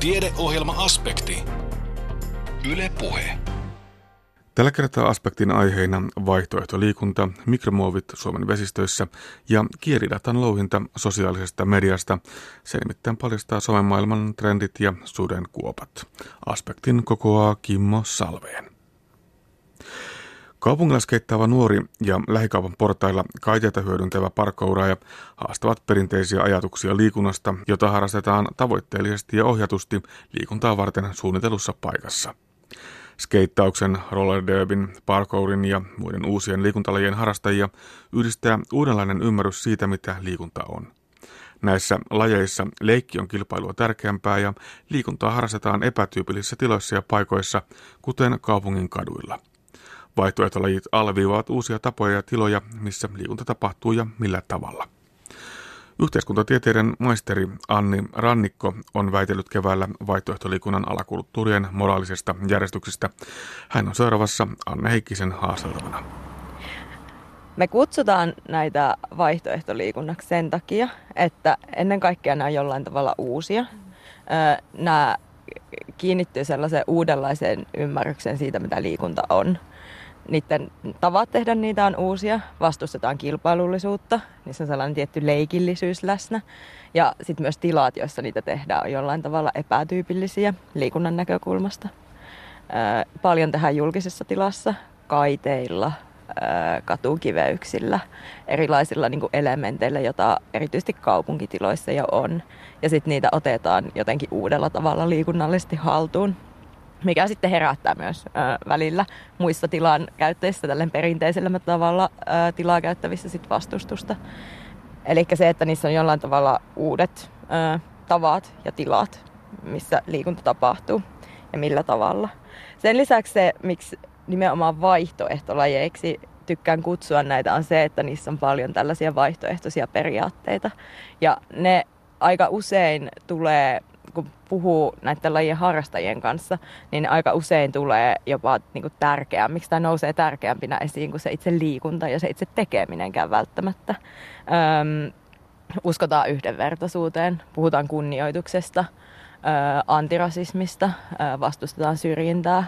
Tiedeohjelma-aspekti. Yle Puhe. Tällä kertaa aspektin aiheina vaihtoehtoliikunta, mikromuovit Suomen vesistöissä ja kieridatan louhinta sosiaalisesta mediasta. Se nimittäin paljastaa somemaailman trendit ja sudenkuopat. Aspektin kokoaa Kimmo Salveen. Kaupungilaskeittävä nuori ja lähikaupan portailla kaiteita hyödyntävä parkkouraaja haastavat perinteisiä ajatuksia liikunnasta, jota harrastetaan tavoitteellisesti ja ohjatusti liikuntaa varten suunnitelussa paikassa. Skeittauksen, rollerderbin, parkourin ja muiden uusien liikuntalajien harrastajia yhdistää uudenlainen ymmärrys siitä, mitä liikunta on. Näissä lajeissa leikki on kilpailua tärkeämpää ja liikuntaa harrastetaan epätyypillisissä tiloissa ja paikoissa, kuten kaupungin kaduilla – Vaihtoehtolajit alviivaavat uusia tapoja ja tiloja, missä liikunta tapahtuu ja millä tavalla. Yhteiskuntatieteiden maisteri Anni Rannikko on väitellyt keväällä vaihtoehtoliikunnan alakulttuurien moraalisesta järjestyksestä. Hän on seuraavassa Anne Heikkisen haastatteluna. Me kutsutaan näitä vaihtoehtoliikunnaksi sen takia, että ennen kaikkea nämä on jollain tavalla uusia. Nämä kiinnittyy sellaiseen uudenlaiseen ymmärrykseen siitä, mitä liikunta on niiden tavat tehdä niitä on uusia, vastustetaan kilpailullisuutta, niissä on sellainen tietty leikillisyys läsnä. Ja sitten myös tilat, joissa niitä tehdään, on jollain tavalla epätyypillisiä liikunnan näkökulmasta. Paljon tehdään julkisessa tilassa, kaiteilla, katukiveyksillä, erilaisilla niin elementeillä, joita erityisesti kaupunkitiloissa jo on. Ja sitten niitä otetaan jotenkin uudella tavalla liikunnallisesti haltuun mikä sitten herättää myös ö, välillä muissa tilan käyttäjissä tällä perinteisellä tavalla ö, tilaa käyttävissä sit vastustusta. Eli se, että niissä on jollain tavalla uudet ö, tavat ja tilat, missä liikunta tapahtuu ja millä tavalla. Sen lisäksi se, miksi nimenomaan vaihtoehtolajeiksi tykkään kutsua näitä, on se, että niissä on paljon tällaisia vaihtoehtoisia periaatteita. Ja ne aika usein tulee kun puhuu näiden lajien harrastajien kanssa, niin aika usein tulee jopa niin kuin tärkeämmiksi tai nousee tärkeämpinä esiin kuin se itse liikunta ja se itse tekeminenkään välttämättä. Öm, uskotaan yhdenvertaisuuteen, puhutaan kunnioituksesta, ö, antirasismista, ö, vastustetaan syrjintää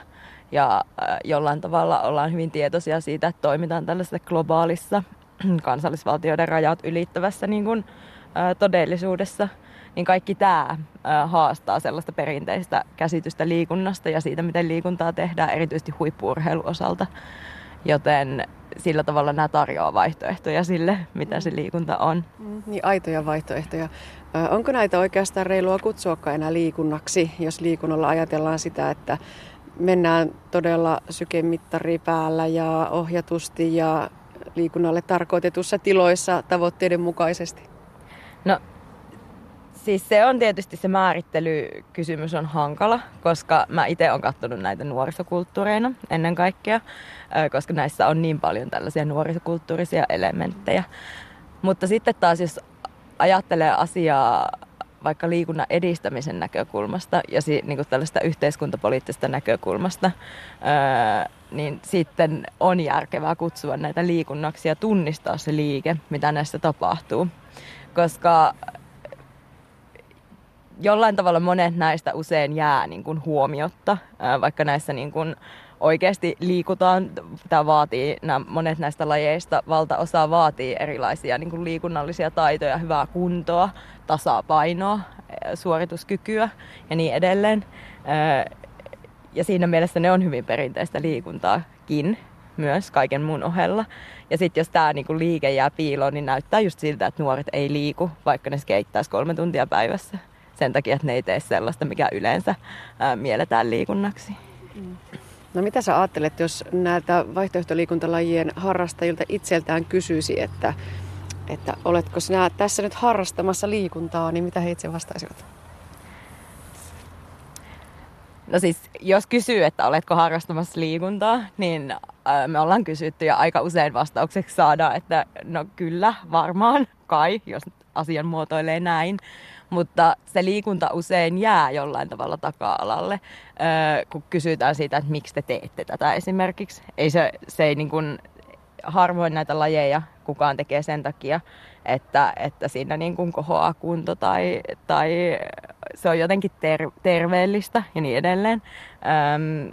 ja ö, jollain tavalla ollaan hyvin tietoisia siitä, että toimitaan tällaisessa globaalissa kansallisvaltioiden rajat ylittävässä niin kuin, ö, todellisuudessa – niin kaikki tämä haastaa sellaista perinteistä käsitystä liikunnasta ja siitä, miten liikuntaa tehdään, erityisesti huippuurheiluosalta. Joten sillä tavalla nämä tarjoaa vaihtoehtoja sille, mitä se liikunta on. Mm, niin aitoja vaihtoehtoja. Onko näitä oikeastaan reilua kutsuakaan enää liikunnaksi, jos liikunnalla ajatellaan sitä, että mennään todella sykemittari päällä ja ohjatusti ja liikunnalle tarkoitetussa tiloissa tavoitteiden mukaisesti? No Siis se on tietysti se määrittelykysymys on hankala, koska mä itse olen katsonut näitä nuorisokulttuureina ennen kaikkea, koska näissä on niin paljon tällaisia nuorisokulttuurisia elementtejä. Mutta sitten taas jos ajattelee asiaa vaikka liikunnan edistämisen näkökulmasta ja niin kuin tällaista yhteiskuntapoliittisesta näkökulmasta, niin sitten on järkevää kutsua näitä liikunnaksi ja tunnistaa se liike, mitä näissä tapahtuu. Koska jollain tavalla monet näistä usein jää niin kuin huomiotta, vaikka näissä niin kuin oikeasti liikutaan. Tämä vaatii, nämä monet näistä lajeista, valtaosa vaatii erilaisia niin kuin liikunnallisia taitoja, hyvää kuntoa, tasapainoa, suorituskykyä ja niin edelleen. Ja siinä mielessä ne on hyvin perinteistä liikuntaakin myös kaiken muun ohella. Ja sitten jos tämä niinku liike jää piiloon, niin näyttää just siltä, että nuoret ei liiku, vaikka ne skeittäisi kolme tuntia päivässä sen takia, että ne ei tee sellaista, mikä yleensä ää, mielletään liikunnaksi. No mitä sä ajattelet, jos näiltä vaihtoehtoliikuntalajien harrastajilta itseltään kysyisi, että, että oletko sinä tässä nyt harrastamassa liikuntaa, niin mitä he itse vastaisivat? No siis, jos kysyy, että oletko harrastamassa liikuntaa, niin me ollaan kysytty ja aika usein vastaukseksi saadaan, että no kyllä, varmaan, kai, jos asian muotoilee näin mutta se liikunta usein jää jollain tavalla taka-alalle, kun kysytään siitä, että miksi te teette tätä esimerkiksi. Ei se, se ei niin kuin, harvoin näitä lajeja kukaan tekee sen takia, että, että siinä niin kuin kohoaa kunto tai, tai se on jotenkin ter- terveellistä ja niin edelleen. Öm,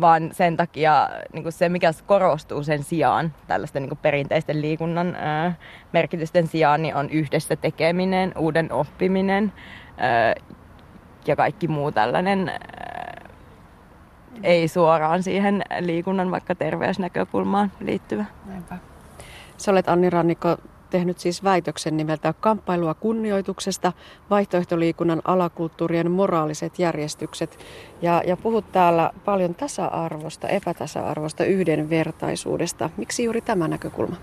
vaan sen takia niin kuin se, mikä korostuu sen sijaan, tällaisten niin kuin perinteisten liikunnan ää, merkitysten sijaan, niin on yhdessä tekeminen, uuden oppiminen ää, ja kaikki muu tällainen ää, ei suoraan siihen liikunnan vaikka terveysnäkökulmaan liittyvä. Näinpä. Sä olet Anni Rannikko tehnyt siis väitöksen nimeltä Kamppailua kunnioituksesta, vaihtoehtoliikunnan alakulttuurien moraaliset järjestykset. Ja, ja puhut täällä paljon tasa-arvosta, epätasa-arvosta, yhdenvertaisuudesta. Miksi juuri tämä näkökulma?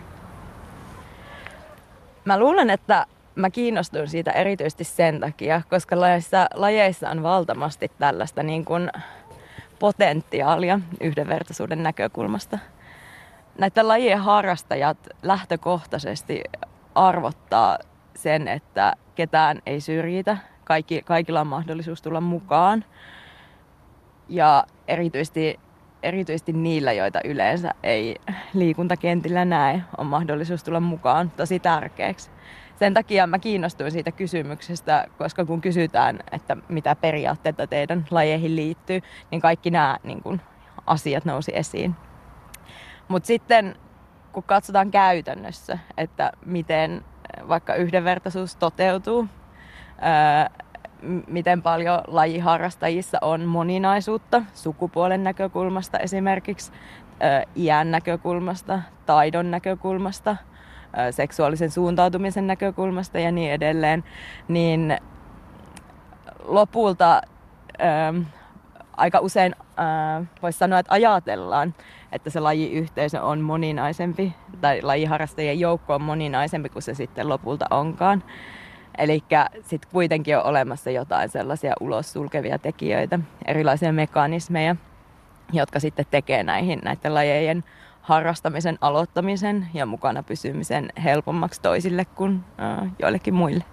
Mä luulen, että mä kiinnostun siitä erityisesti sen takia, koska lajeissa, lajeissa on valtavasti tällaista niin kuin potentiaalia yhdenvertaisuuden näkökulmasta – näiden lajien harrastajat lähtökohtaisesti arvottaa sen, että ketään ei syrjitä. Kaikki, kaikilla on mahdollisuus tulla mukaan. Ja erityisesti, erityisesti niillä, joita yleensä ei liikuntakentillä näe, on mahdollisuus tulla mukaan tosi tärkeäksi. Sen takia mä kiinnostuin siitä kysymyksestä, koska kun kysytään, että mitä periaatteita teidän lajeihin liittyy, niin kaikki nämä niin kun, asiat nousi esiin. Mutta sitten kun katsotaan käytännössä, että miten vaikka yhdenvertaisuus toteutuu, ää, miten paljon lajiharrastajissa on moninaisuutta sukupuolen näkökulmasta esimerkiksi, ää, iän näkökulmasta, taidon näkökulmasta, ää, seksuaalisen suuntautumisen näkökulmasta ja niin edelleen, niin lopulta ää, aika usein voisi sanoa, että ajatellaan, että se lajiyhteisö on moninaisempi tai lajiharrastajien joukko on moninaisempi kuin se sitten lopulta onkaan. Eli sitten kuitenkin on olemassa jotain sellaisia ulos sulkevia tekijöitä, erilaisia mekanismeja, jotka sitten tekee näihin näiden lajejen harrastamisen aloittamisen ja mukana pysymisen helpommaksi toisille kuin äh, joillekin muille.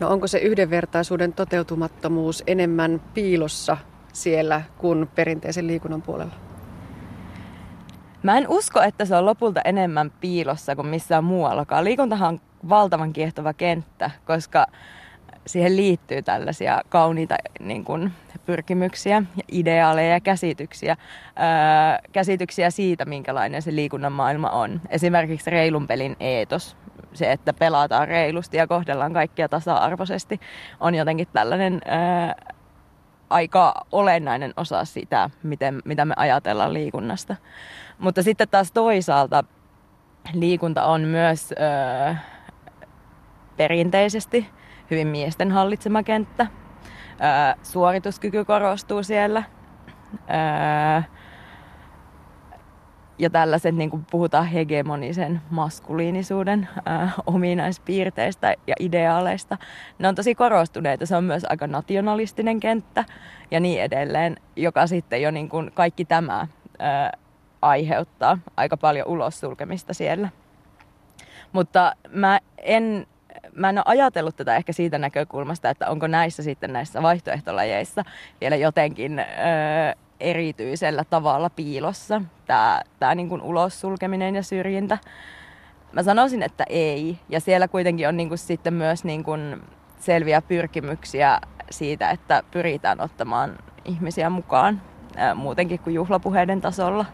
No onko se yhdenvertaisuuden toteutumattomuus enemmän piilossa siellä kuin perinteisen liikunnan puolella? Mä en usko, että se on lopulta enemmän piilossa kuin missään muuallakaan. Liikuntahan on valtavan kiehtova kenttä, koska siihen liittyy tällaisia kauniita niin kuin, pyrkimyksiä, ideaaleja ja käsityksiä, ää, käsityksiä siitä, minkälainen se liikunnan maailma on. Esimerkiksi reilun pelin eetos, se, että pelataan reilusti ja kohdellaan kaikkia tasa-arvoisesti, on jotenkin tällainen ää, aika olennainen osa sitä, miten, mitä me ajatellaan liikunnasta. Mutta sitten taas toisaalta liikunta on myös öö, perinteisesti hyvin miesten hallitsema kenttä. Öö, suorituskyky korostuu siellä. Öö, ja tällaiset, niin kuin puhutaan hegemonisen maskuliinisuuden äh, ominaispiirteistä ja ideaaleista, ne on tosi korostuneita. Se on myös aika nationalistinen kenttä ja niin edelleen, joka sitten jo niin kuin kaikki tämä äh, aiheuttaa aika paljon ulos sulkemista siellä. Mutta mä en, mä en ole ajatellut tätä ehkä siitä näkökulmasta, että onko näissä sitten näissä vaihtoehtolajeissa vielä jotenkin öö, erityisellä tavalla piilossa tämä, tämä niin kuin ulos sulkeminen ja syrjintä. Mä sanoisin, että ei. Ja siellä kuitenkin on niin kuin sitten myös niin kuin selviä pyrkimyksiä siitä, että pyritään ottamaan ihmisiä mukaan muutenkin kuin juhlapuheiden tasolla.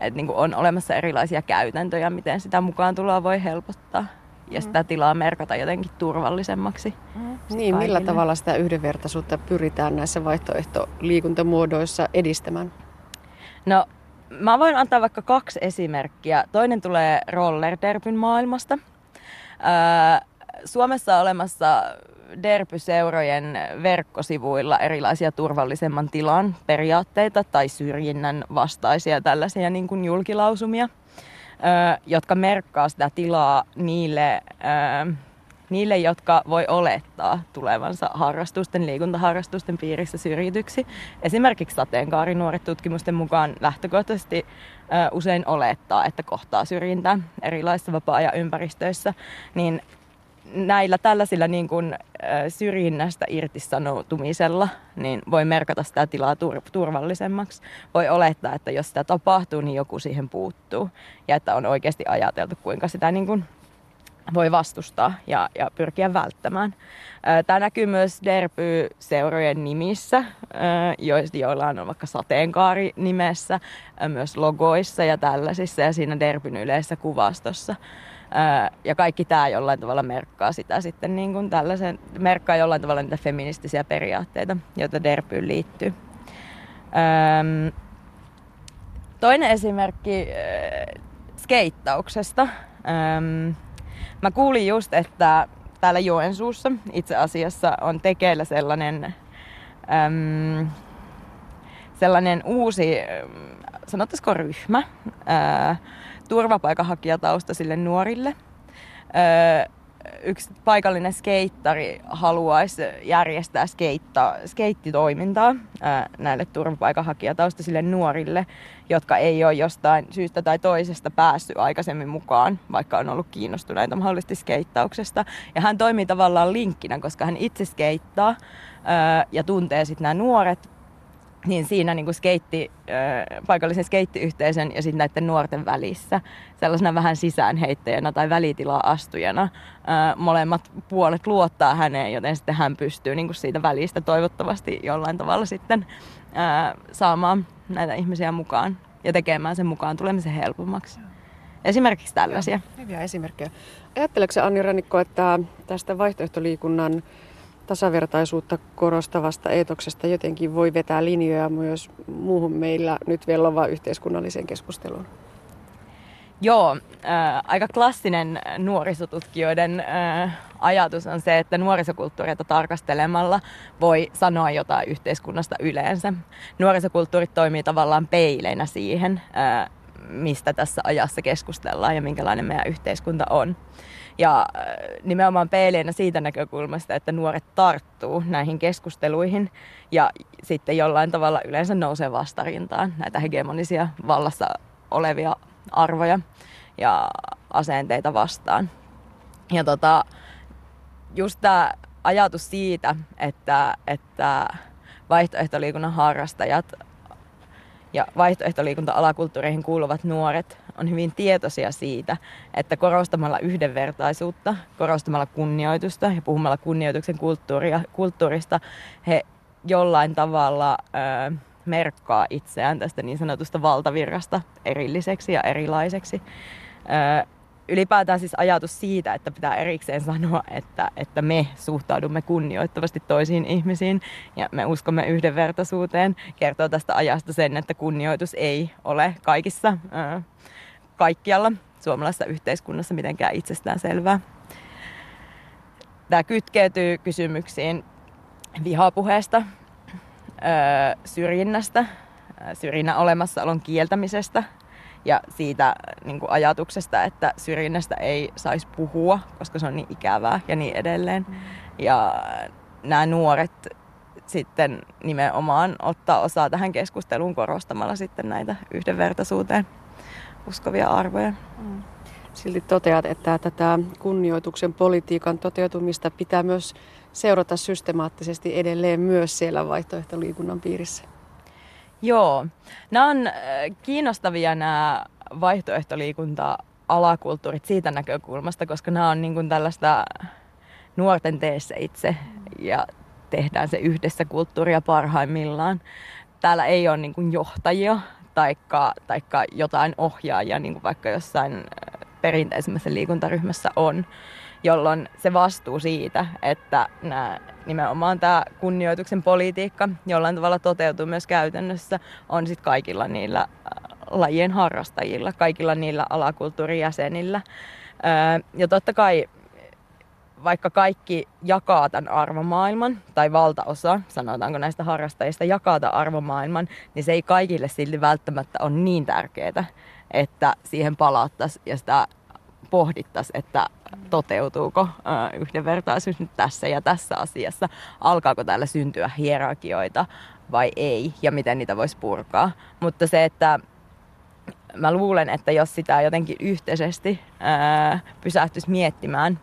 Että niin kuin on olemassa erilaisia käytäntöjä, miten sitä mukaan tuloa voi helpottaa ja sitä tilaa merkata jotenkin turvallisemmaksi. Mm. Niin, millä tavalla sitä yhdenvertaisuutta pyritään näissä vaihtoehtoliikuntamuodoissa edistämään? No, mä voin antaa vaikka kaksi esimerkkiä. Toinen tulee rollerderpyn maailmasta. Suomessa on olemassa derpyseurojen verkkosivuilla erilaisia turvallisemman tilan periaatteita tai syrjinnän vastaisia tällaisia niin kuin julkilausumia – jotka merkkaa sitä tilaa niille, niille, jotka voi olettaa tulevansa harrastusten, liikuntaharrastusten piirissä syrjityksi. Esimerkiksi sateenkaarinuoret tutkimusten mukaan lähtökohtaisesti usein olettaa, että kohtaa syrjintää erilaisissa vapaa-ajan ympäristöissä, niin näillä tällaisilla niin kuin, syrjinnästä irtisanoutumisella niin voi merkata sitä tilaa tur- turvallisemmaksi. Voi olettaa, että jos sitä tapahtuu, niin joku siihen puuttuu ja että on oikeasti ajateltu, kuinka sitä niin kuin voi vastustaa ja, ja pyrkiä välttämään. Tämä näkyy myös Derpy-seurojen nimissä, joilla on vaikka sateenkaari nimessä, myös logoissa ja tällaisissa ja siinä Derpyn yleisessä kuvastossa. Ja kaikki tämä jollain tavalla merkkaa sitä sitten niin kuin tällaisen, merkkaa jollain tavalla niitä feministisiä periaatteita, joita Derpyyn liittyy. Toinen esimerkki skeittauksesta. Mä kuulin just, että täällä Joensuussa itse asiassa on tekeillä sellainen, sellainen uusi, sanottaisiko ryhmä, turvapaikanhakijataustaisille nuorille. Ää, yksi paikallinen skeittari haluaisi järjestää skeitta, skeittitoimintaa ää, näille turvapaikanhakijataustaisille nuorille, jotka ei ole jostain syystä tai toisesta päässyt aikaisemmin mukaan, vaikka on ollut kiinnostuneita mahdollisesti skeittauksesta. Ja hän toimii tavallaan linkkinä, koska hän itse skeittaa ää, ja tuntee sitten nämä nuoret niin siinä niin kuin skeitti, paikallisen skeittiyhteisön ja sitten näiden nuorten välissä sellaisena vähän sisäänheittäjänä tai välitilaa astujana molemmat puolet luottaa häneen, joten sitten hän pystyy niin kuin siitä välistä toivottavasti jollain tavalla sitten saamaan näitä ihmisiä mukaan ja tekemään sen mukaan tulemisen helpommaksi. Esimerkiksi tällaisia. Hyviä esimerkkejä. Ajatteleeko Anni Rannikko, että tästä vaihtoehtoliikunnan tasavertaisuutta korostavasta eetoksesta jotenkin voi vetää linjoja myös muuhun meillä nyt vellovaan yhteiskunnalliseen keskusteluun? Joo, äh, aika klassinen nuorisotutkijoiden äh, ajatus on se, että nuorisokulttuureita tarkastelemalla voi sanoa jotain yhteiskunnasta yleensä. Nuorisokulttuurit toimii tavallaan peileinä siihen, äh, mistä tässä ajassa keskustellaan ja minkälainen meidän yhteiskunta on. Ja äh, nimenomaan peileinä siitä näkökulmasta, että nuoret tarttuu näihin keskusteluihin ja sitten jollain tavalla yleensä nousee vastarintaan näitä hegemonisia vallassa olevia arvoja ja asenteita vastaan. Ja tota, just tämä ajatus siitä, että, että vaihtoehtoliikunnan harrastajat ja vaihtoehtoliikunta-alakulttuureihin kuuluvat nuoret on hyvin tietoisia siitä, että korostamalla yhdenvertaisuutta, korostamalla kunnioitusta ja puhumalla kunnioituksen kulttuuria, kulttuurista, he jollain tavalla ö, merkkaa itseään tästä niin sanotusta valtavirrasta erilliseksi ja erilaiseksi. Ö, ylipäätään siis ajatus siitä, että pitää erikseen sanoa, että, että me suhtaudumme kunnioittavasti toisiin ihmisiin ja me uskomme yhdenvertaisuuteen, kertoo tästä ajasta sen, että kunnioitus ei ole kaikissa, ää, kaikkialla suomalaisessa yhteiskunnassa mitenkään itsestään selvää. Tämä kytkeytyy kysymyksiin vihapuheesta, syrjinnästä, syrjinnän olemassaolon kieltämisestä – ja siitä niin kuin ajatuksesta, että syrjinnästä ei saisi puhua, koska se on niin ikävää ja niin edelleen. Mm. Ja nämä nuoret sitten nimenomaan ottaa osaa tähän keskusteluun korostamalla sitten näitä yhdenvertaisuuteen uskovia arvoja. Mm. Silti toteat, että tätä kunnioituksen politiikan toteutumista pitää myös seurata systemaattisesti edelleen myös siellä vaihtoehtoliikunnan piirissä. Joo. Nämä on äh, kiinnostavia nämä vaihtoehtoliikunta-alakulttuurit siitä näkökulmasta, koska nämä on niin kuin tällaista nuorten teessä itse ja tehdään se yhdessä kulttuuria parhaimmillaan. Täällä ei ole niin kuin johtajia taikka, taikka jotain ohjaajia, niin kuin vaikka jossain äh, perinteisemmässä liikuntaryhmässä on jolloin se vastuu siitä, että nämä, nimenomaan tämä kunnioituksen politiikka jollain tavalla toteutuu myös käytännössä, on sitten kaikilla niillä äh, lajien harrastajilla, kaikilla niillä alakulttuurijäsenillä. Ja totta kai vaikka kaikki jakaa tämän arvomaailman, tai valtaosa, sanotaanko näistä harrastajista, jakaa tämän arvomaailman, niin se ei kaikille silti välttämättä ole niin tärkeää, että siihen palattaisiin ja sitä pohdittaisiin, että toteutuuko yhdenvertaisuus nyt tässä ja tässä asiassa, alkaako täällä syntyä hierarkioita vai ei ja miten niitä voisi purkaa. Mutta se, että mä luulen, että jos sitä jotenkin yhteisesti ää, pysähtyisi miettimään,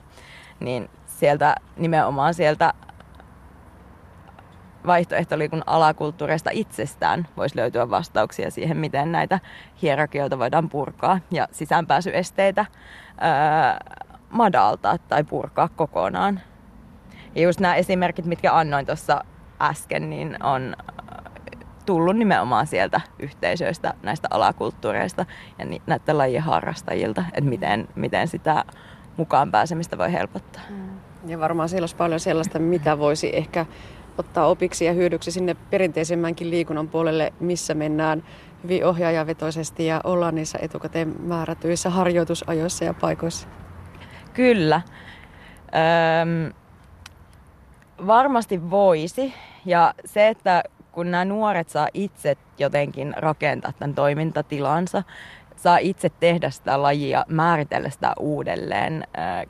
niin sieltä nimenomaan sieltä vaihtoehtoliikun alakulttuureista itsestään voisi löytyä vastauksia siihen, miten näitä hierarkioita voidaan purkaa ja sisäänpääsyesteitä ää, madaltaa tai purkaa kokonaan. Ja just nämä esimerkit, mitkä annoin tuossa äsken, niin on tullut nimenomaan sieltä yhteisöistä, näistä alakulttuureista ja näiden lajien harrastajilta, että miten, miten sitä mukaan pääsemistä voi helpottaa. Ja varmaan siellä olisi paljon sellaista, mitä voisi ehkä ottaa opiksi ja hyödyksi sinne perinteisemmänkin liikunnan puolelle, missä mennään hyvin ohjaajavetoisesti ja ollaan niissä etukäteen määrätyissä harjoitusajoissa ja paikoissa. Kyllä. Öm, varmasti voisi. Ja se, että kun nämä nuoret saa itse jotenkin rakentaa tämän toimintatilansa, saa itse tehdä sitä lajia, määritellä sitä uudelleen,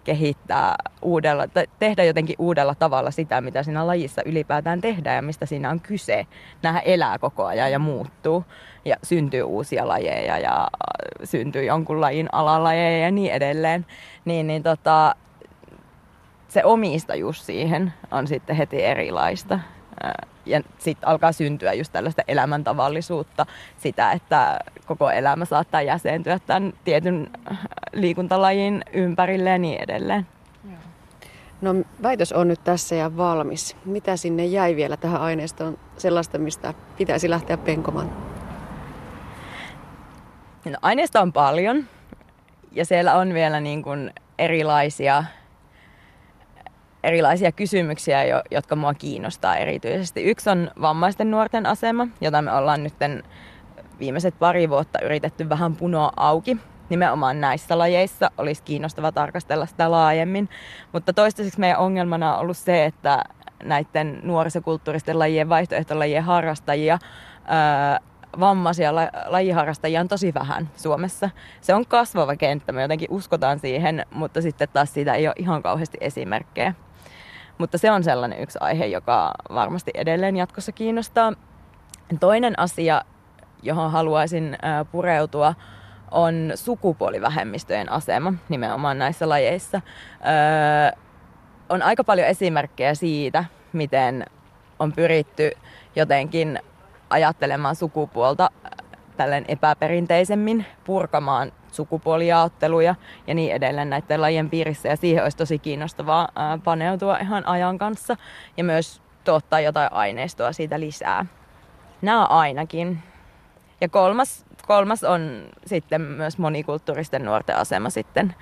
kehittää uudella, tehdä jotenkin uudella tavalla sitä, mitä siinä lajissa ylipäätään tehdään ja mistä siinä on kyse. Nämähän elää koko ajan ja muuttuu ja syntyy uusia lajeja ja syntyy jonkun lajin alalajeja ja niin edelleen. Niin, niin tota, se omistajuus siihen on sitten heti erilaista ja sitten alkaa syntyä just tällaista elämäntavallisuutta, sitä, että koko elämä saattaa jäsentyä tämän tietyn äh, liikuntalajin ympärille ja niin edelleen. No väitös on nyt tässä ja valmis. Mitä sinne jäi vielä tähän aineistoon sellaista, mistä pitäisi lähteä penkomaan? No, aineista on paljon ja siellä on vielä niin kuin erilaisia erilaisia kysymyksiä, jotka mua kiinnostaa erityisesti. Yksi on vammaisten nuorten asema, jota me ollaan nyt viimeiset pari vuotta yritetty vähän punoa auki. Nimenomaan näissä lajeissa olisi kiinnostava tarkastella sitä laajemmin. Mutta toistaiseksi meidän ongelmana on ollut se, että näiden nuorisokulttuuristen lajien, vaihtoehtolajien harrastajia, ää, vammaisia lajiharrastajia on tosi vähän Suomessa. Se on kasvava kenttä, me jotenkin uskotaan siihen, mutta sitten taas siitä ei ole ihan kauheasti esimerkkejä. Mutta se on sellainen yksi aihe, joka varmasti edelleen jatkossa kiinnostaa. Toinen asia, johon haluaisin pureutua, on sukupuolivähemmistöjen asema nimenomaan näissä lajeissa. on aika paljon esimerkkejä siitä, miten on pyritty jotenkin ajattelemaan sukupuolta tälleen epäperinteisemmin, purkamaan sukupuolijaotteluja ja niin edelleen näiden lajien piirissä. Ja siihen olisi tosi kiinnostavaa paneutua ihan ajan kanssa ja myös tuottaa jotain aineistoa siitä lisää. Nämä ainakin. Ja kolmas, kolmas on sitten myös monikulttuuristen nuorten asema sitten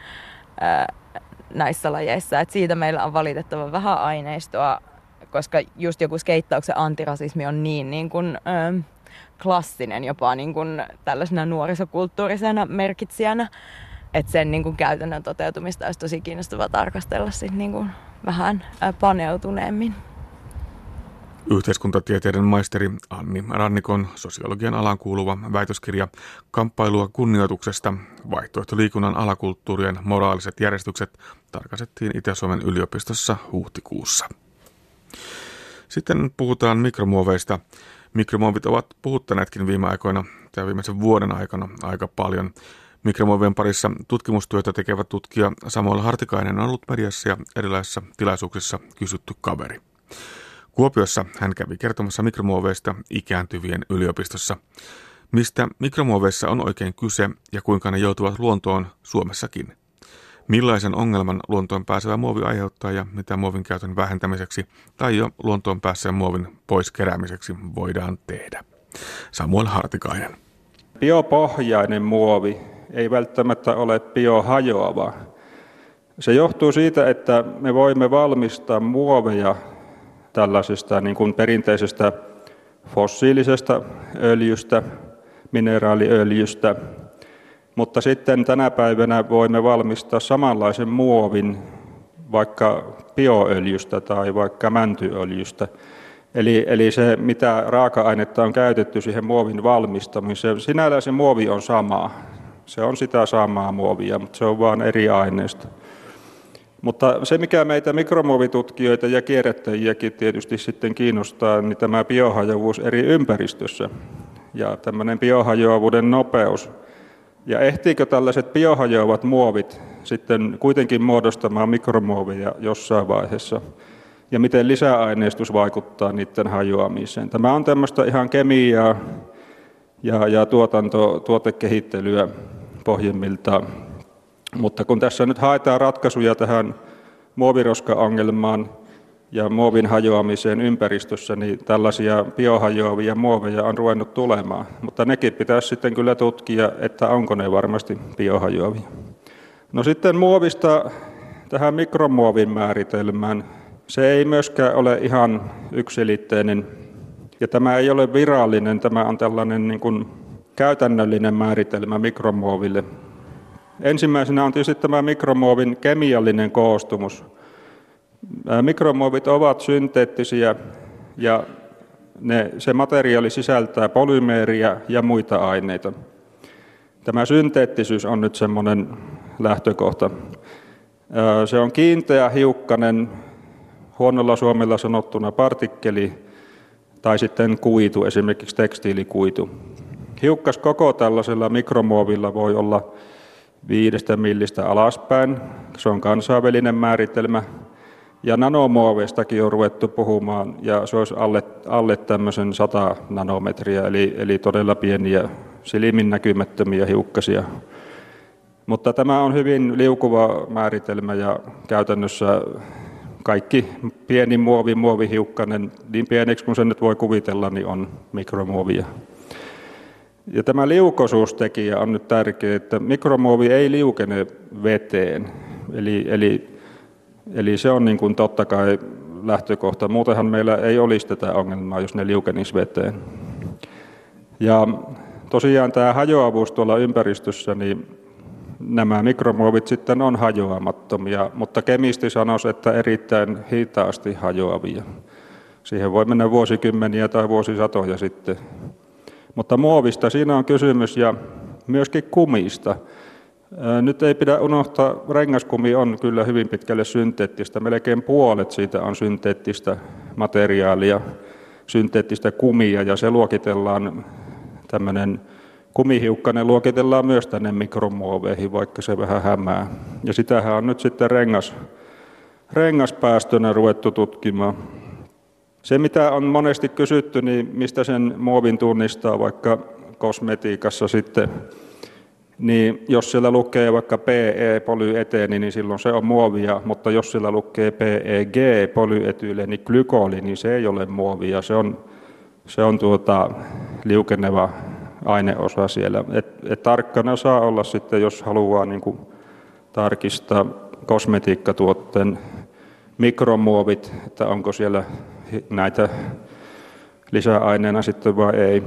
näissä lajeissa. Et siitä meillä on valitettavan vähän aineistoa, koska just joku skeittauksen antirasismi on niin, niin kuin, ää, klassinen jopa niin kuin tällaisena nuorisokulttuurisena merkitsijänä. Että sen niin kuin käytännön toteutumista olisi tosi kiinnostavaa tarkastella sit niin kuin vähän paneutuneemmin. Yhteiskuntatieteiden maisteri Anni Rannikon sosiologian alan kuuluva väitöskirja Kamppailua kunnioituksesta vaihtoehtoliikunnan alakulttuurien moraaliset järjestykset tarkastettiin Itä-Suomen yliopistossa huhtikuussa. Sitten puhutaan mikromuoveista. Mikromuovit ovat puhuttaneetkin viime aikoina tai viimeisen vuoden aikana aika paljon. Mikromuovien parissa tutkimustyötä tekevä tutkija Samuel Hartikainen on ollut mediassa ja erilaisissa tilaisuuksissa kysytty kaveri. Kuopiossa hän kävi kertomassa mikromuoveista ikääntyvien yliopistossa. Mistä mikromuoveissa on oikein kyse ja kuinka ne joutuvat luontoon Suomessakin – Millaisen ongelman luontoon pääsevä muovi aiheuttaa ja mitä muovin käytön vähentämiseksi tai jo luontoon päässeen muovin pois keräämiseksi voidaan tehdä? Samuel Hartikainen. Biopohjainen muovi ei välttämättä ole biohajoava. Se johtuu siitä, että me voimme valmistaa muoveja tällaisesta niin kuin perinteisestä fossiilisesta öljystä, mineraaliöljystä, mutta sitten tänä päivänä voimme valmistaa samanlaisen muovin vaikka bioöljystä tai vaikka mäntyöljystä. Eli, eli se, mitä raaka-ainetta on käytetty siihen muovin valmistamiseen, sinällään se muovi on sama. Se on sitä samaa muovia, mutta se on vain eri aineista. Mutta se, mikä meitä mikromuovitutkijoita ja kierrättäjiäkin tietysti sitten kiinnostaa, niin tämä biohajoavuus eri ympäristössä ja tämmöinen biohajoavuuden nopeus – ja ehtiikö tällaiset biohajoavat muovit sitten kuitenkin muodostamaan mikromuovia jossain vaiheessa ja miten lisäaineistus vaikuttaa niiden hajoamiseen. Tämä on tämmöistä ihan kemiaa ja, ja tuotanto, tuotekehittelyä pohjimmiltaan. Mutta kun tässä nyt haetaan ratkaisuja tähän muoviroska-ongelmaan ja muovin hajoamiseen ympäristössä, niin tällaisia biohajoavia muoveja on ruvennut tulemaan. Mutta nekin pitäisi sitten kyllä tutkia, että onko ne varmasti biohajoavia. No sitten muovista tähän mikromuovin määritelmään. Se ei myöskään ole ihan yksilitteinen ja tämä ei ole virallinen, tämä on tällainen niin kuin käytännöllinen määritelmä mikromuoville. Ensimmäisenä on tietysti tämä mikromuovin kemiallinen koostumus. Mikromuovit ovat synteettisiä ja ne, se materiaali sisältää polymeeriä ja muita aineita. Tämä synteettisyys on nyt semmoinen lähtökohta. Se on kiinteä, hiukkanen, huonolla suomella sanottuna partikkeli tai sitten kuitu, esimerkiksi tekstiilikuitu. Hiukkas koko tällaisella mikromuovilla voi olla viidestä millistä alaspäin. Se on kansainvälinen määritelmä. Ja nanomuoveistakin on ruvettu puhumaan, ja se olisi alle, alle tämmöisen 100 nanometriä, eli, eli todella pieniä silmin näkymättömiä hiukkasia. Mutta tämä on hyvin liukuva määritelmä ja käytännössä kaikki pieni muovi, muovihiukkanen, niin pieneksi kuin sen nyt voi kuvitella, niin on mikromuovia. Ja tämä liukosuustekijä on nyt tärkeä, että mikromuovi ei liukene veteen. Eli, eli, eli se on niin kuin totta kai lähtökohta. Muutenhan meillä ei olisi tätä ongelmaa, jos ne liukenisi veteen. Ja tosiaan tämä hajoavuus tuolla ympäristössä, niin nämä mikromuovit sitten on hajoamattomia, mutta kemisti sanoisi, että erittäin hitaasti hajoavia. Siihen voi mennä vuosikymmeniä tai vuosisatoja sitten. Mutta muovista siinä on kysymys ja myöskin kumista. Nyt ei pidä unohtaa, rengaskumi on kyllä hyvin pitkälle synteettistä. Melkein puolet siitä on synteettistä materiaalia, synteettistä kumia ja se luokitellaan tämmöinen kumihiukkanen luokitellaan myös tänne mikromuoveihin, vaikka se vähän hämää. Ja sitähän on nyt sitten rengas, rengaspäästönä ruvettu tutkimaan. Se, mitä on monesti kysytty, niin mistä sen muovin tunnistaa vaikka kosmetiikassa sitten, niin jos siellä lukee vaikka PE, polyeteeni, niin silloin se on muovia, mutta jos siellä lukee PEG, polyetyyleni, glykoli, niin se ei ole muovia, se on, se on tuota, liukeneva aineosa siellä. Et, et tarkkana saa olla sitten, jos haluaa niin kuin tarkistaa kosmetiikkatuotteen mikromuovit, että onko siellä näitä lisäaineena sitten vai ei.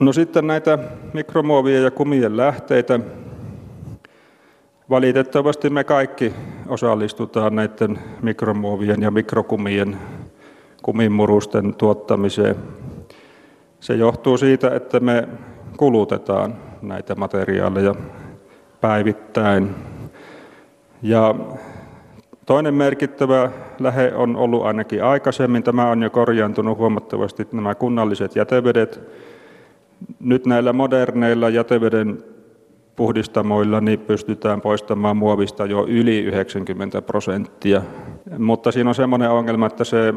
No sitten näitä mikromuovia ja kumien lähteitä. Valitettavasti me kaikki osallistutaan näiden mikromuovien ja mikrokumien kumimurusten tuottamiseen. Se johtuu siitä, että me kulutetaan näitä materiaaleja päivittäin. Ja toinen merkittävä lähe on ollut ainakin aikaisemmin. Tämä on jo korjaantunut huomattavasti nämä kunnalliset jätevedet. Nyt näillä moderneilla jäteveden puhdistamoilla niin pystytään poistamaan muovista jo yli 90 prosenttia. Mutta siinä on semmoinen ongelma, että se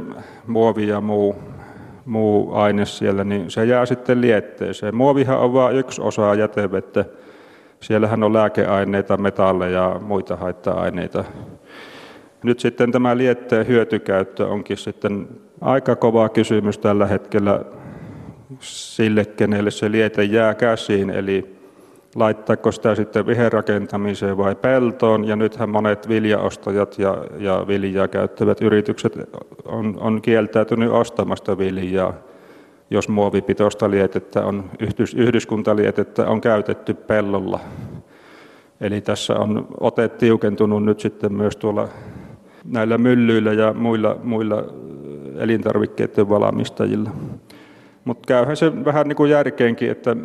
muovi ja muu muu aine siellä, niin se jää sitten lietteeseen. Muovihan on vain yksi osa jätevettä. Siellähän on lääkeaineita, metalleja ja muita haitta-aineita. Nyt sitten tämä lietteen hyötykäyttö onkin sitten aika kova kysymys tällä hetkellä sille, kenelle se liete jää käsiin, eli laittaako sitä sitten viherrakentamiseen vai peltoon. Ja nythän monet viljaostajat ja, ja viljaa käyttävät yritykset on, on kieltäytynyt ostamasta viljaa, jos muovipitoista lietettä on, yhdys, yhdyskuntalietettä on käytetty pellolla. Eli tässä on ote tiukentunut nyt sitten myös tuolla näillä myllyillä ja muilla, muilla elintarvikkeiden valmistajilla. Mutta käyhän se vähän niin kuin järkeenkin, että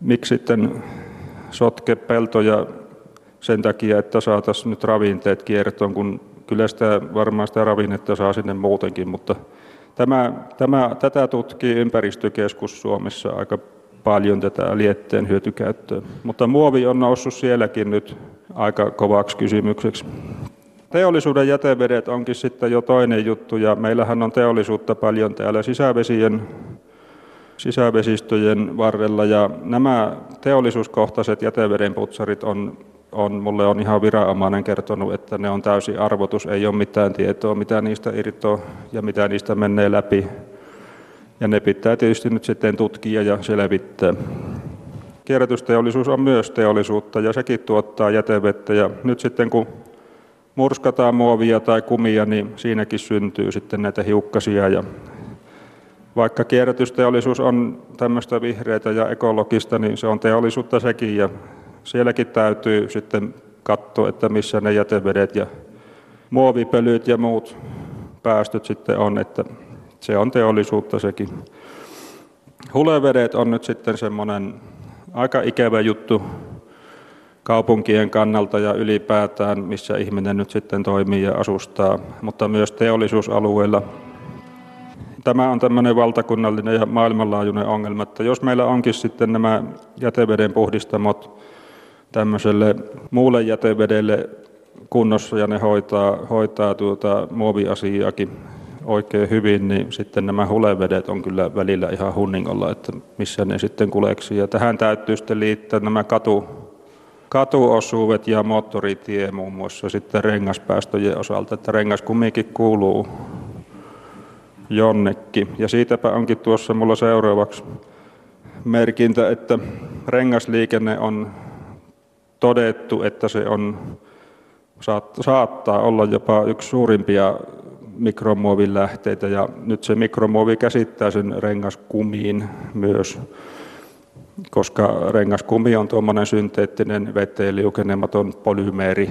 miksi sitten sotke peltoja sen takia, että saataisiin nyt ravinteet kiertoon, kun kyllä sitä, varmaan sitä ravinnetta saa sinne muutenkin, mutta tämä, tämä, tätä tutkii ympäristökeskus Suomessa aika paljon tätä lietteen hyötykäyttöä. Mutta muovi on noussut sielläkin nyt aika kovaksi kysymykseksi. Teollisuuden jätevedet onkin sitten jo toinen juttu ja meillähän on teollisuutta paljon täällä sisävesien, sisävesistöjen varrella ja nämä teollisuuskohtaiset jätevedenputsarit on, on, mulle on ihan viranomainen kertonut, että ne on täysin arvotus, ei ole mitään tietoa, mitä niistä irtoaa ja mitä niistä menee läpi. Ja ne pitää tietysti nyt sitten tutkia ja selvittää. Kierrätysteollisuus on myös teollisuutta ja sekin tuottaa jätevettä ja nyt sitten kun murskataan muovia tai kumia, niin siinäkin syntyy sitten näitä hiukkasia. Ja vaikka kierrätysteollisuus on tämmöistä vihreitä ja ekologista, niin se on teollisuutta sekin ja sielläkin täytyy sitten katsoa, että missä ne jätevedet ja muovipölyt ja muut päästöt sitten on, että se on teollisuutta sekin. Hulevedet on nyt sitten semmoinen aika ikävä juttu kaupunkien kannalta ja ylipäätään, missä ihminen nyt sitten toimii ja asustaa, mutta myös teollisuusalueilla. Tämä on tämmöinen valtakunnallinen ja maailmanlaajuinen ongelma, että jos meillä onkin sitten nämä jäteveden puhdistamot tämmöiselle muulle jätevedelle kunnossa ja ne hoitaa, hoitaa tuota muoviasiaakin oikein hyvin, niin sitten nämä hulevedet on kyllä välillä ihan hunningolla, että missä ne sitten kuleksi. Ja tähän täytyy sitten liittää nämä katu, katuosuudet ja moottoritie muun muassa sitten rengaspäästöjen osalta, että rengas kumminkin kuuluu jonnekin. Ja siitäpä onkin tuossa mulla seuraavaksi merkintä, että rengasliikenne on todettu, että se on, saattaa olla jopa yksi suurimpia mikromuovin lähteitä ja nyt se mikromuovi käsittää sen rengaskumiin myös koska rengaskumi on tuommoinen synteettinen veteen liukenematon polymeeri.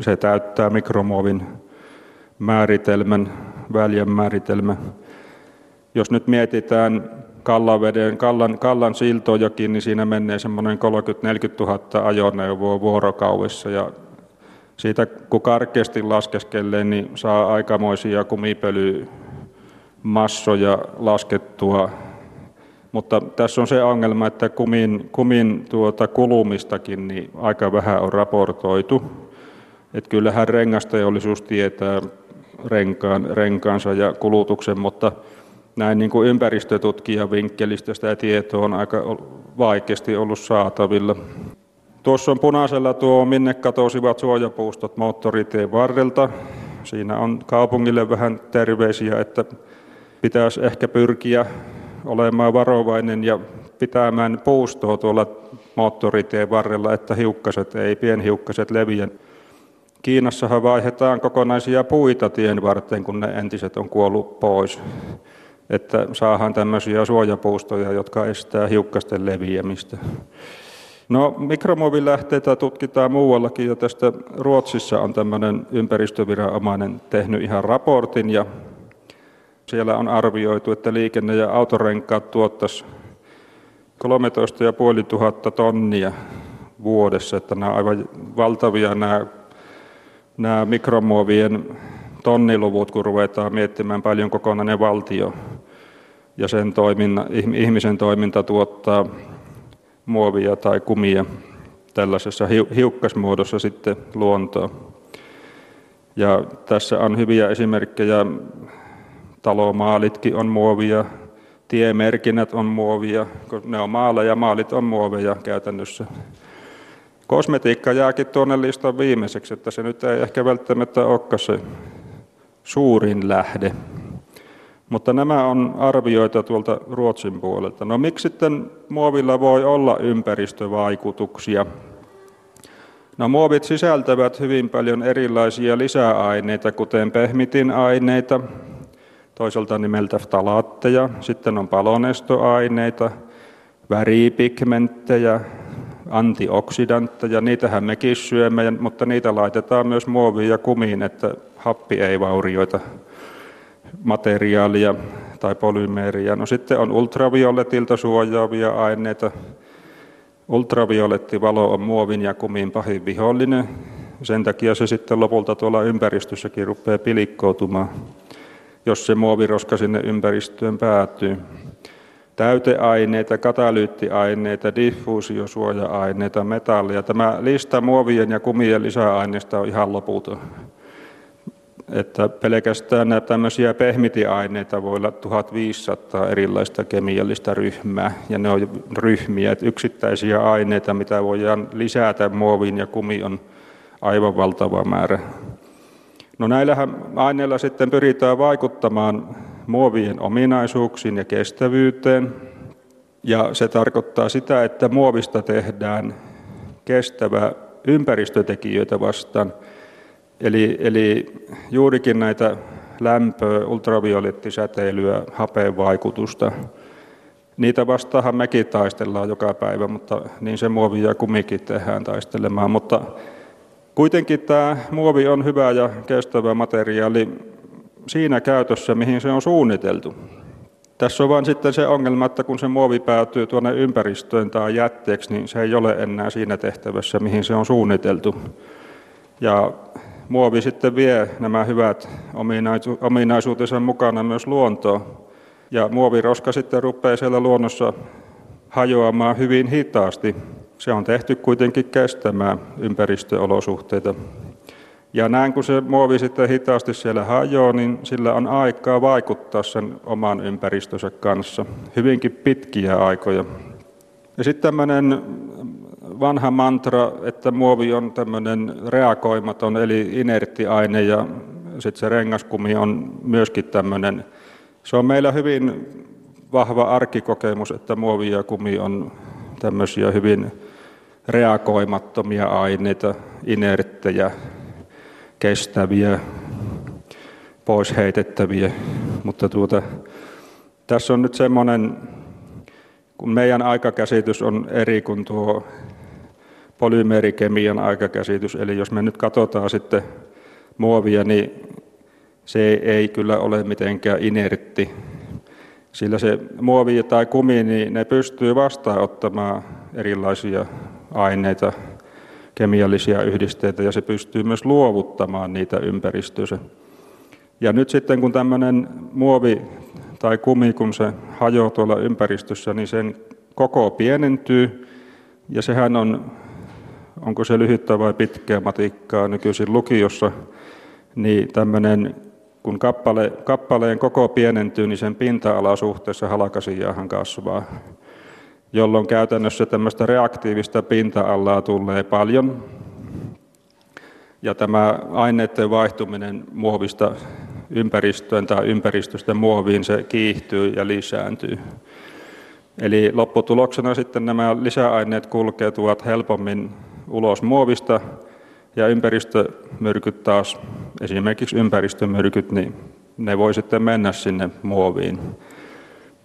Se täyttää mikromuovin määritelmän, väljän määritelmän. Jos nyt mietitään Kallaveden, Kallan, Kallan siltojakin, niin siinä menee semmoinen 30-40 000 ajoneuvoa vuorokaudessa ja siitä kun karkeasti laskeskelee, niin saa aikamoisia kumipölymassoja laskettua mutta tässä on se ongelma, että kumin, kumin tuota kulumistakin niin aika vähän on raportoitu. Että kyllähän rengasteollisuus tietää renkaan, renkaansa ja kulutuksen, mutta näin niin kuin ympäristötutkijan vinkkelistä sitä tietoa on aika vaikeasti ollut saatavilla. Tuossa on punaisella tuo, minne katosivat suojapuustot moottoritien varrelta. Siinä on kaupungille vähän terveisiä, että pitäisi ehkä pyrkiä olemaan varovainen ja pitämään puustoa tuolla moottoritien varrella, että hiukkaset ei, pienhiukkaset leviä. Kiinassahan vaihdetaan kokonaisia puita tien varten, kun ne entiset on kuollut pois. Että saahan tämmöisiä suojapuustoja, jotka estää hiukkasten leviämistä. No, mikromuovilähteitä tutkitaan muuallakin jo tästä. Ruotsissa on tämmöinen ympäristöviranomainen tehnyt ihan raportin ja siellä on arvioitu, että liikenne- ja autorenkaat tuottaisi 13,5 tonnia vuodessa, että nämä ovat aivan valtavia nämä, nämä mikromuovien tonniluvut, kun ruvetaan miettimään paljon kokonainen valtio ja sen toiminna, ihmisen toiminta tuottaa muovia tai kumia tällaisessa hiukkasmuodossa sitten luontoon. Ja tässä on hyviä esimerkkejä Talomaalitkin on muovia, tiemerkinnät on muovia, kun ne on maaleja ja maalit on muoveja käytännössä. Kosmetiikka jääkin tuonne listan viimeiseksi, että se nyt ei ehkä välttämättä olekaan se suurin lähde. Mutta nämä on arvioita tuolta Ruotsin puolelta. No miksi sitten muovilla voi olla ympäristövaikutuksia? No muovit sisältävät hyvin paljon erilaisia lisäaineita, kuten pehmitin aineita, toiselta nimeltä ftalaatteja, sitten on palonestoaineita, väripigmenttejä, antioksidantteja, niitähän mekin syömme, mutta niitä laitetaan myös muoviin ja kumiin, että happi ei vaurioita materiaalia tai polymeeriä. No sitten on ultravioletilta suojaavia aineita. Ultraviolettivalo on muovin ja kumin pahin vihollinen. Sen takia se sitten lopulta tuolla ympäristössäkin rupeaa pilikkoutumaan jos se muoviroska sinne ympäristöön päätyy. Täyteaineita, katalyyttiaineita, diffuusiosuoja-aineita, metallia. Tämä lista muovien ja kumien lisäaineista on ihan loputon. Että pelkästään nämä tämmöisiä pehmitiaineita voi olla 1500 erilaista kemiallista ryhmää, ja ne on ryhmiä, että yksittäisiä aineita, mitä voidaan lisätä muoviin ja kumi on aivan valtava määrä. No näillähän aineilla sitten pyritään vaikuttamaan muovien ominaisuuksiin ja kestävyyteen. Ja se tarkoittaa sitä, että muovista tehdään kestävä ympäristötekijöitä vastaan. Eli, eli juurikin näitä lämpöä, ultraviolettisäteilyä, hapeen vaikutusta. Niitä vastaahan mekin taistellaan joka päivä, mutta niin se muovi ja kumikin tehdään taistelemaan. Mutta kuitenkin tämä muovi on hyvä ja kestävä materiaali siinä käytössä, mihin se on suunniteltu. Tässä on vain sitten se ongelma, että kun se muovi päätyy tuonne ympäristöön tai jätteeksi, niin se ei ole enää siinä tehtävässä, mihin se on suunniteltu. Ja muovi sitten vie nämä hyvät ominaisuutensa mukana myös luontoon. Ja muoviroska sitten rupeaa siellä luonnossa hajoamaan hyvin hitaasti. Se on tehty kuitenkin kestämään ympäristöolosuhteita. Ja näin kun se muovi sitten hitaasti siellä hajoaa, niin sillä on aikaa vaikuttaa sen oman ympäristönsä kanssa. Hyvinkin pitkiä aikoja. Ja sitten tämmöinen vanha mantra, että muovi on tämmöinen reagoimaton, eli inertti aine, ja sitten se rengaskumi on myöskin tämmöinen. Se on meillä hyvin vahva arkikokemus, että muovi ja kumi on tämmöisiä hyvin reagoimattomia aineita, inerttejä, kestäviä, pois heitettäviä. Mutta tuota, tässä on nyt semmoinen, kun meidän aikakäsitys on eri kuin tuo polymerikemian aikakäsitys, eli jos me nyt katsotaan sitten muovia, niin se ei kyllä ole mitenkään inertti, sillä se muovi tai kumi, niin ne pystyy vastaanottamaan erilaisia aineita, kemiallisia yhdisteitä ja se pystyy myös luovuttamaan niitä ympäristössä. Ja nyt sitten kun tämmöinen muovi tai kumi, kun se hajoaa tuolla ympäristössä, niin sen koko pienentyy ja sehän on, onko se lyhyttä vai pitkää matikkaa nykyisin lukiossa, niin tämmöinen, kun kappale, kappaleen koko pienentyy, niin sen pinta-ala suhteessa halkasijaahan kasvaa jolloin käytännössä tämmöistä reaktiivista pinta-alaa tulee paljon. Ja tämä aineiden vaihtuminen muovista ympäristöön tai ympäristöstä muoviin, se kiihtyy ja lisääntyy. Eli lopputuloksena sitten nämä lisäaineet kulkeutuvat helpommin ulos muovista ja ympäristömyrkyt taas, esimerkiksi ympäristömyrkyt, niin ne voi sitten mennä sinne muoviin.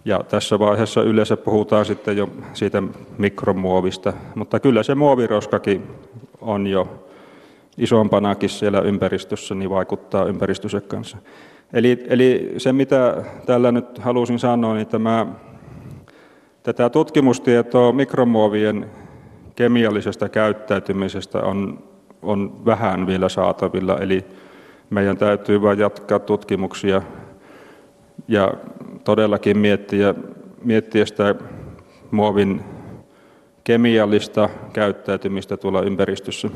Ja tässä vaiheessa yleensä puhutaan sitten jo siitä mikromuovista, mutta kyllä se muoviroskakin on jo isompanakin siellä ympäristössä, niin vaikuttaa ympäristössä kanssa. Eli, eli se, mitä tällä nyt halusin sanoa, niin tämä, tätä tutkimustietoa mikromuovien kemiallisesta käyttäytymisestä on, on vähän vielä saatavilla, eli meidän täytyy vain jatkaa tutkimuksia ja todellakin miettiä, miettiä sitä muovin kemiallista käyttäytymistä tuolla ympäristössä.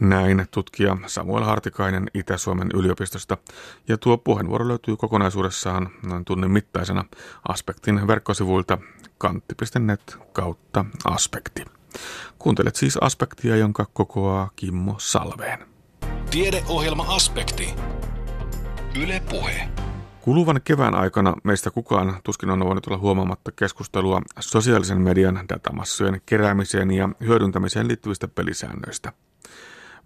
Näin tutkija Samuel Hartikainen Itä-Suomen yliopistosta. Ja tuo puheenvuoro löytyy kokonaisuudessaan noin tunnin mittaisena Aspektin verkkosivuilta kantti.net kautta aspekti. Kuuntelet siis Aspektia, jonka kokoaa Kimmo Salveen. Tiedeohjelma Aspekti. Yle Puhe. Kuluvan kevään aikana meistä kukaan tuskin on voinut olla huomaamatta keskustelua sosiaalisen median datamassojen keräämiseen ja hyödyntämiseen liittyvistä pelisäännöistä.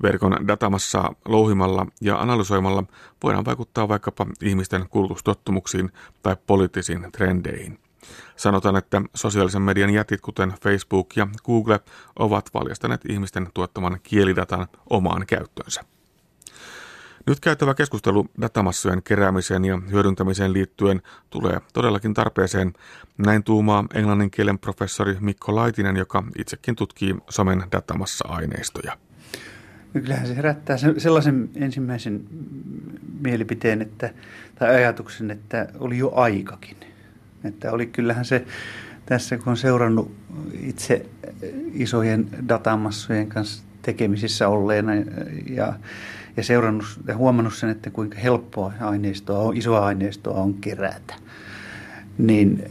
Verkon datamassaa louhimalla ja analysoimalla voidaan vaikuttaa vaikkapa ihmisten kulutustottumuksiin tai poliittisiin trendeihin. Sanotaan, että sosiaalisen median jätit kuten Facebook ja Google ovat valjastaneet ihmisten tuottaman kielidatan omaan käyttöönsä. Nyt käytävä keskustelu datamassojen keräämiseen ja hyödyntämiseen liittyen tulee todellakin tarpeeseen. Näin tuumaa englannin kielen professori Mikko Laitinen, joka itsekin tutkii somen datamassa-aineistoja. No kyllähän se herättää sellaisen ensimmäisen mielipiteen että, tai ajatuksen, että oli jo aikakin. Että oli kyllähän se tässä, kun on seurannut itse isojen datamassojen kanssa tekemisissä olleena ja, ja seurannut ja huomannut sen, että kuinka helppoa aineistoa, isoa aineistoa on kerätä, niin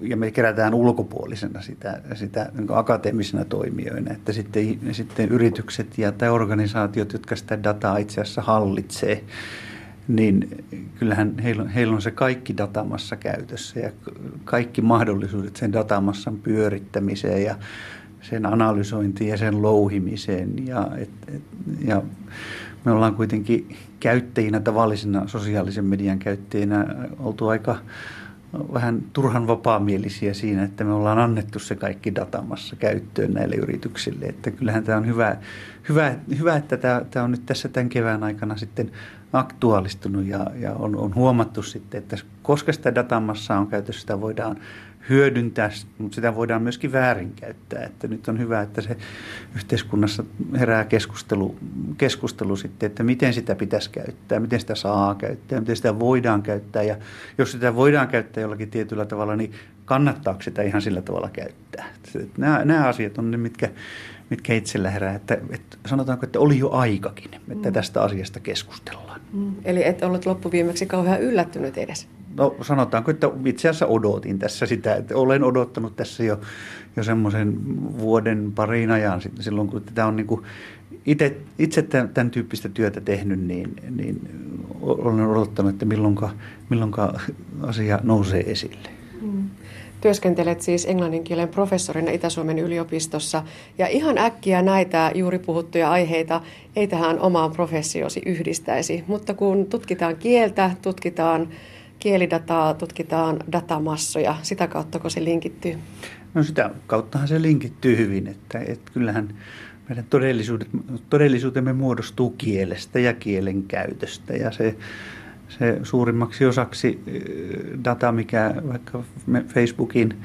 ja me kerätään ulkopuolisena sitä, sitä niin akateemisena toimijoina, että sitten, sitten yritykset ja tai organisaatiot, jotka sitä dataa itse asiassa hallitsee, niin kyllähän heillä on, heillä on se kaikki datamassa käytössä ja kaikki mahdollisuudet sen datamassan pyörittämiseen ja sen analysointiin ja sen louhimiseen. Ja, et, et, ja me ollaan kuitenkin käyttäjinä, tavallisina sosiaalisen median käyttäjinä oltu aika vähän turhan vapaamielisiä siinä, että me ollaan annettu se kaikki datamassa käyttöön näille yrityksille. Että kyllähän tämä on hyvä, hyvä, hyvä että tämä, tämä on nyt tässä tämän kevään aikana sitten aktuaalistunut ja, ja on, on huomattu sitten, että koska sitä datamassa on käytössä, sitä voidaan hyödyntää, mutta sitä voidaan myöskin väärinkäyttää. Että nyt on hyvä, että se yhteiskunnassa herää keskustelu, keskustelu sitten, että miten sitä pitäisi käyttää, miten sitä saa käyttää, miten sitä voidaan käyttää. Ja jos sitä voidaan käyttää jollakin tietyllä tavalla, niin kannattaako sitä ihan sillä tavalla käyttää. Nämä, nämä asiat on ne, mitkä, mitkä itsellä herää. Että, että sanotaanko, että oli jo aikakin, että mm. tästä asiasta keskustellaan. Mm. Eli et ollut loppuviimeksi kauhean yllättynyt edes? No sanotaanko, että itse asiassa odotin tässä sitä, että olen odottanut tässä jo, jo semmoisen vuoden parin ajan silloin, kun tämä on niin kuin itse, itse tämän, tämän tyyppistä työtä tehnyt, niin, niin olen odottanut, että milloinka, milloinka asia nousee esille. Mm. Työskentelet siis englannin kielen professorina Itä-Suomen yliopistossa ja ihan äkkiä näitä juuri puhuttuja aiheita ei tähän omaan professiosi yhdistäisi, mutta kun tutkitaan kieltä, tutkitaan kielidataa, tutkitaan datamassoja, sitä kauttako se linkittyy? No sitä kauttahan se linkittyy hyvin, että, että kyllähän meidän todellisuudet, todellisuutemme muodostuu kielestä ja kielen käytöstä ja se se suurimmaksi osaksi data, mikä vaikka Facebookin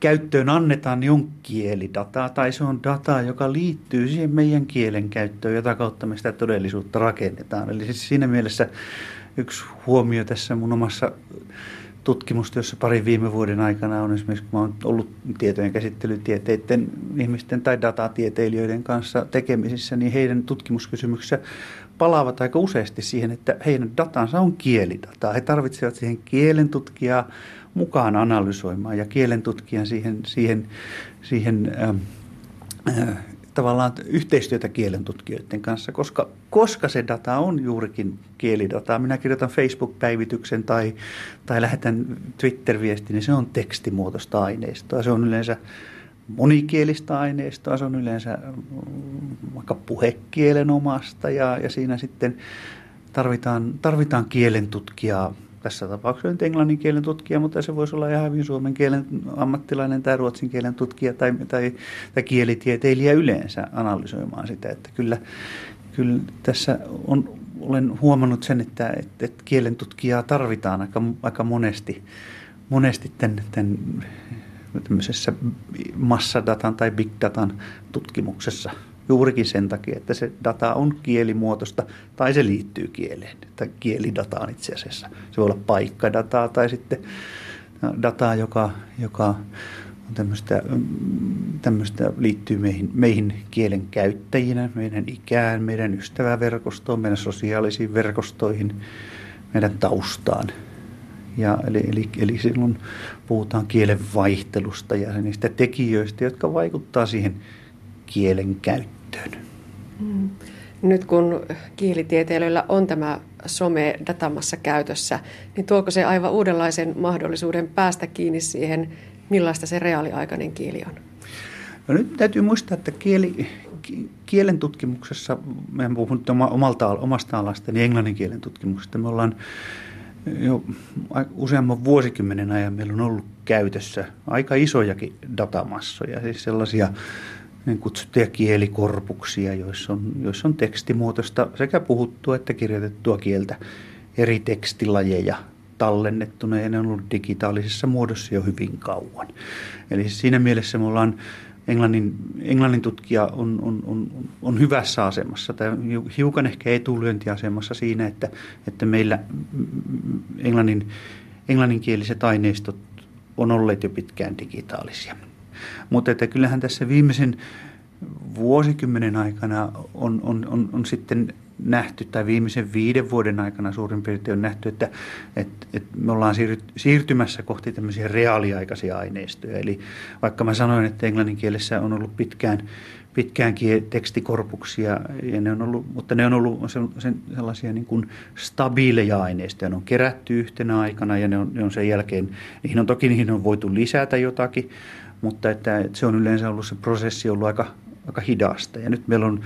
käyttöön annetaan, niin on kielidataa tai se on dataa, joka liittyy siihen meidän kielen käyttöön, jota kautta me sitä todellisuutta rakennetaan. Eli siis siinä mielessä yksi huomio tässä mun omassa tutkimustyössä parin viime vuoden aikana on esimerkiksi, kun olen ollut tietojen käsittelytieteiden ihmisten tai datatieteilijöiden kanssa tekemisissä, niin heidän tutkimuskysymyksessä palaavat aika useasti siihen, että heidän datansa on kielidataa. He tarvitsevat siihen kielen tutkijaa mukaan analysoimaan ja kielen tutkijan siihen, siihen, siihen äh, äh, tavallaan yhteistyötä kielen tutkijoiden kanssa, koska, koska se data on juurikin kielidataa. Minä kirjoitan Facebook-päivityksen tai, tai lähetän Twitter-viestin, niin se on tekstimuotoista aineistoa. Se on yleensä monikielistä aineistoa, se on yleensä mm, vaikka puhekielen omasta ja, ja siinä sitten tarvitaan, tarvitaan kielen tutkijaa. Tässä tapauksessa nyt englannin kielen tutkija, mutta se voisi olla ihan hyvin suomen kielen ammattilainen tai ruotsin kielen tutkija tai, tai, tai kielitieteilijä yleensä analysoimaan sitä. Että kyllä, kyllä tässä on, olen huomannut sen, että, että, että kielen tutkijaa tarvitaan aika, aika monesti, monesti tämän, tämän tämmöisessä massadatan tai big datan tutkimuksessa juurikin sen takia, että se data on kielimuotoista tai se liittyy kieleen, tai kielidataan itse asiassa. Se voi olla paikkadataa tai sitten dataa, joka, joka on tämmöistä, tämmöistä liittyy meihin, meihin kielen käyttäjinä, meidän ikään, meidän ystäväverkostoon, meidän sosiaalisiin verkostoihin, meidän taustaan – ja eli, eli, eli silloin puhutaan kielen vaihtelusta ja niistä tekijöistä, jotka vaikuttaa siihen kielen käyttöön. Mm. Nyt kun kielitieteilijöillä on tämä some datamassa käytössä, niin tuoko se aivan uudenlaisen mahdollisuuden päästä kiinni siihen, millaista se reaaliaikainen kieli on? No nyt täytyy muistaa, että kieli, kielen tutkimuksessa, mehän puhun omalta, omasta alasta, niin englannin kielen tutkimuksesta, me ollaan jo useamman vuosikymmenen ajan meillä on ollut käytössä aika isojakin datamassoja, siis sellaisia niin kutsuttuja kielikorpuksia, joissa on, joissa on tekstimuotoista sekä puhuttua että kirjoitettua kieltä eri tekstilajeja tallennettuna ja ne on ollut digitaalisessa muodossa jo hyvin kauan. Eli siis siinä mielessä me ollaan englannin, englannin tutkija on, on, on, on hyvässä asemassa tai hiukan ehkä etulyöntiasemassa siinä, että, että meillä englannin, englanninkieliset aineistot on olleet jo pitkään digitaalisia. Mutta että kyllähän tässä viimeisen vuosikymmenen aikana on, on, on, on sitten nähty, tai viimeisen viiden vuoden aikana suurin piirtein on nähty, että, että, että me ollaan siirtymässä kohti tämmöisiä reaaliaikaisia aineistoja. Eli vaikka mä sanoin, että englannin kielessä on ollut pitkään, pitkäänkin tekstikorpuksia, ja ne on ollut, mutta ne on ollut sellaisia niin kuin stabiileja aineistoja. Ne on kerätty yhtenä aikana ja ne on, ne on sen jälkeen, niihin on toki niihin on voitu lisätä jotakin, mutta että, että se on yleensä ollut se prosessi ollut aika, aika hidasta. Ja nyt meillä on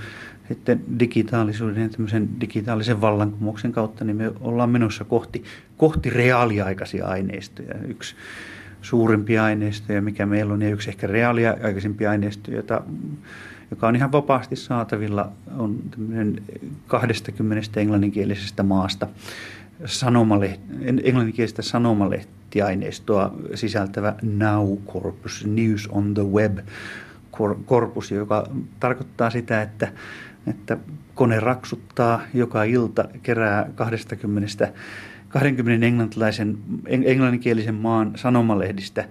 sitten digitaalisuuden ja digitaalisen vallankumouksen kautta, niin me ollaan menossa kohti, kohti reaaliaikaisia aineistoja. Yksi suurimpia aineistoja, mikä meillä on, ja yksi ehkä reaaliaikaisimpia aineistoja, jota, joka on ihan vapaasti saatavilla, on tämmöinen 20 englanninkielisestä maasta sanomalehti, englanninkielistä sanomalehtiaineistoa sisältävä Now Corpus, News on the Web korpus, joka tarkoittaa sitä, että että kone raksuttaa joka ilta, kerää 20, 20 englantilaisen, englanninkielisen maan sanomalehdistä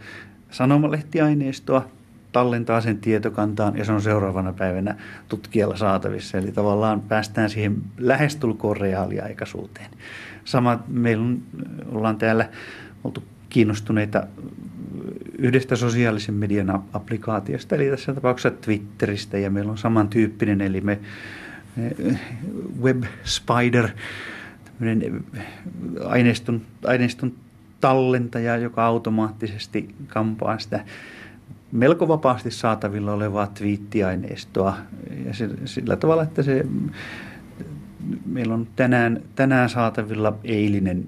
sanomalehtiaineistoa, tallentaa sen tietokantaan ja se on seuraavana päivänä tutkijalla saatavissa. Eli tavallaan päästään siihen lähestulkoon reaaliaikaisuuteen. Sama meillä on, ollaan täällä oltu kiinnostuneita yhdestä sosiaalisen median applikaatiosta, eli tässä tapauksessa Twitteristä, ja meillä on samantyyppinen, eli me Web Spider, aineiston, aineiston tallentaja, joka automaattisesti kampaa sitä melko vapaasti saatavilla olevaa twiittiaineistoa. Ja sillä tavalla, että se meillä on tänään, tänään saatavilla eilinen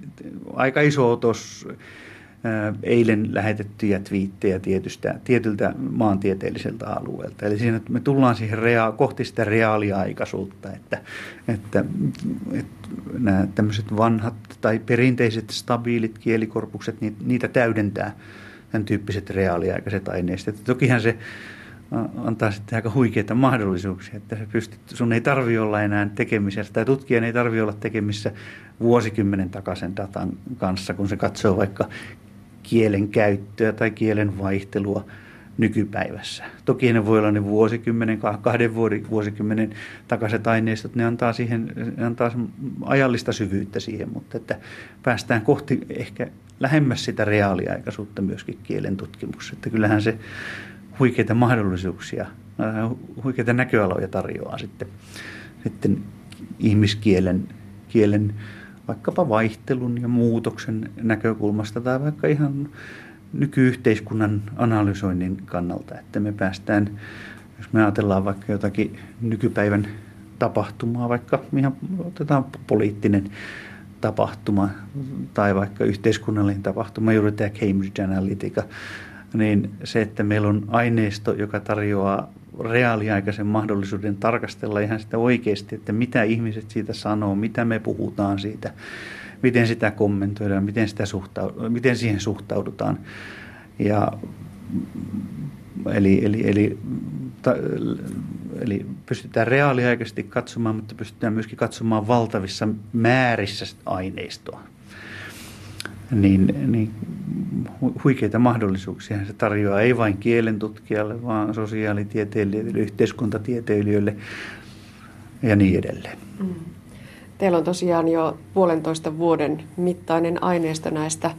aika iso otos eilen lähetettyjä twiittejä tietystä, tietyltä maantieteelliseltä alueelta. Eli siinä me tullaan siihen rea- kohti sitä reaaliaikaisuutta, että, että, että nämä tämmöiset vanhat tai perinteiset stabiilit kielikorpukset, niitä täydentää tämän tyyppiset reaaliaikaiset aineistot. Tokihan se antaa sitten aika huikeita mahdollisuuksia, että se pystyt, sun ei tarvi olla enää tekemisissä, tai tutkijan ei tarvi olla tekemissä vuosikymmenen takaisin datan kanssa, kun se katsoo vaikka kielen käyttöä tai kielen vaihtelua nykypäivässä. Toki ne voi olla ne vuosikymmenen, kahden vuosikymmenen takaiset aineistot, ne antaa, siihen, ne antaa ajallista syvyyttä siihen, mutta että päästään kohti ehkä lähemmäs sitä reaaliaikaisuutta myöskin kielen tutkimuksessa. Että kyllähän se huikeita mahdollisuuksia, äh, huikeita näköaloja tarjoaa sitten, sitten ihmiskielen kielen vaikkapa vaihtelun ja muutoksen näkökulmasta tai vaikka ihan nykyyhteiskunnan analysoinnin kannalta, että me päästään, jos me ajatellaan vaikka jotakin nykypäivän tapahtumaa, vaikka ihan otetaan poliittinen tapahtuma tai vaikka yhteiskunnallinen tapahtuma, juuri tämä Cambridge Analytica, niin se, että meillä on aineisto, joka tarjoaa reaaliaikaisen mahdollisuuden tarkastella ihan sitä oikeasti, että mitä ihmiset siitä sanoo, mitä me puhutaan siitä, miten sitä kommentoidaan, miten, sitä suhtau- miten siihen suhtaudutaan. Ja, eli, eli, eli, ta, eli pystytään reaaliaikaisesti katsomaan, mutta pystytään myöskin katsomaan valtavissa määrissä aineistoa niin, niin huikeita mahdollisuuksia se tarjoaa ei vain kielen tutkijalle, vaan sosiaalitieteilijöille, yhteiskuntatieteilijöille ja niin edelleen. Mm. Teillä on tosiaan jo puolentoista vuoden mittainen aineisto näistä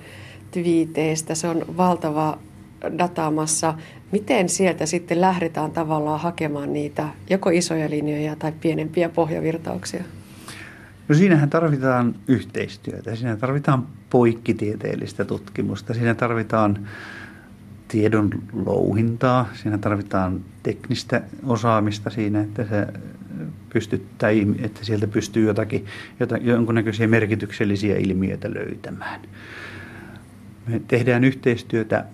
twiiteistä. Se on valtava dataamassa. Miten sieltä sitten lähdetään tavallaan hakemaan niitä joko isoja linjoja tai pienempiä pohjavirtauksia? No siinähän tarvitaan yhteistyötä, siinä tarvitaan poikkitieteellistä tutkimusta, siinä tarvitaan tiedon louhintaa, siinä tarvitaan teknistä osaamista siinä, että se pystyttää, että sieltä pystyy jotakin, jotakin jonkunnäköisiä merkityksellisiä ilmiöitä löytämään. Me tehdään yhteistyötä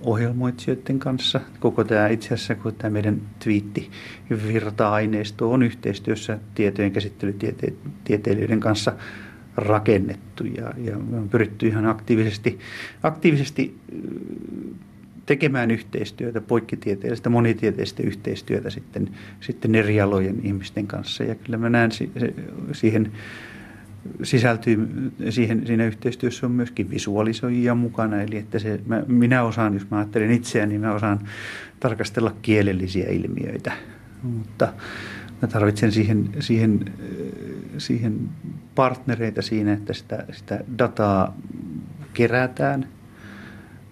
ohjelmoitsijoiden kanssa. Koko tämä itse asiassa, kun tämä meidän twiitti virta-aineisto on yhteistyössä tietojen käsittelytieteilijöiden kanssa rakennettu ja, ja me on pyritty ihan aktiivisesti, aktiivisesti tekemään yhteistyötä, poikkitieteellistä, monitieteellistä yhteistyötä sitten, sitten eri alojen ihmisten kanssa. Ja kyllä mä näen siihen sisältyy, siihen, siinä yhteistyössä on myöskin visualisoijia mukana, eli että se, mä, minä osaan, jos mä ajattelen itseäni, niin mä osaan tarkastella kielellisiä ilmiöitä, mutta mä tarvitsen siihen, siihen, siihen partnereita siinä, että sitä, sitä dataa kerätään –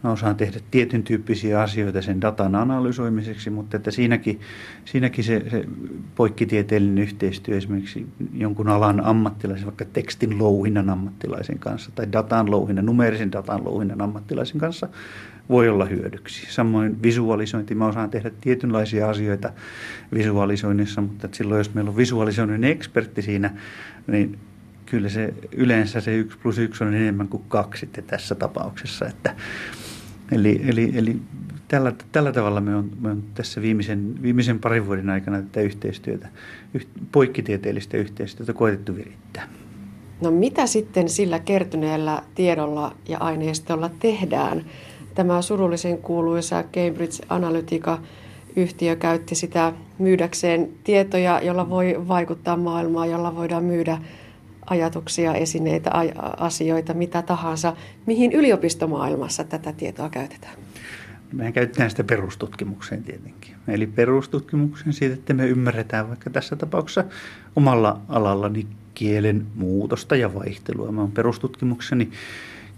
Mä osaan tehdä tietyn tyyppisiä asioita sen datan analysoimiseksi, mutta että siinäkin, siinäkin se, se poikkitieteellinen yhteistyö esimerkiksi jonkun alan ammattilaisen, vaikka tekstin louhinnan ammattilaisen kanssa tai datan louhinnan, numeerisen datan louhinnan ammattilaisen kanssa voi olla hyödyksi. Samoin visualisointi, mä osaan tehdä tietynlaisia asioita visualisoinnissa, mutta että silloin jos meillä on visualisoinnin ekspertti siinä, niin kyllä se yleensä se 1 plus 1 on enemmän kuin kaksi tässä tapauksessa, että Eli, eli, eli tällä, tällä tavalla me on, me on tässä viimeisen, viimeisen parin vuoden aikana tätä yhteistyötä, yh, poikkitieteellistä yhteistyötä koetettu virittää. No mitä sitten sillä kertyneellä tiedolla ja aineistolla tehdään? Tämä surullisen kuuluisa Cambridge Analytica yhtiö käytti sitä myydäkseen tietoja, jolla voi vaikuttaa maailmaan, jolla voidaan myydä ajatuksia, esineitä, asioita, mitä tahansa. Mihin yliopistomaailmassa tätä tietoa käytetään? Mehän käytetään sitä perustutkimukseen tietenkin. Eli perustutkimuksen siitä, että me ymmärretään vaikka tässä tapauksessa omalla alallani kielen muutosta ja vaihtelua. Mä olen perustutkimukseni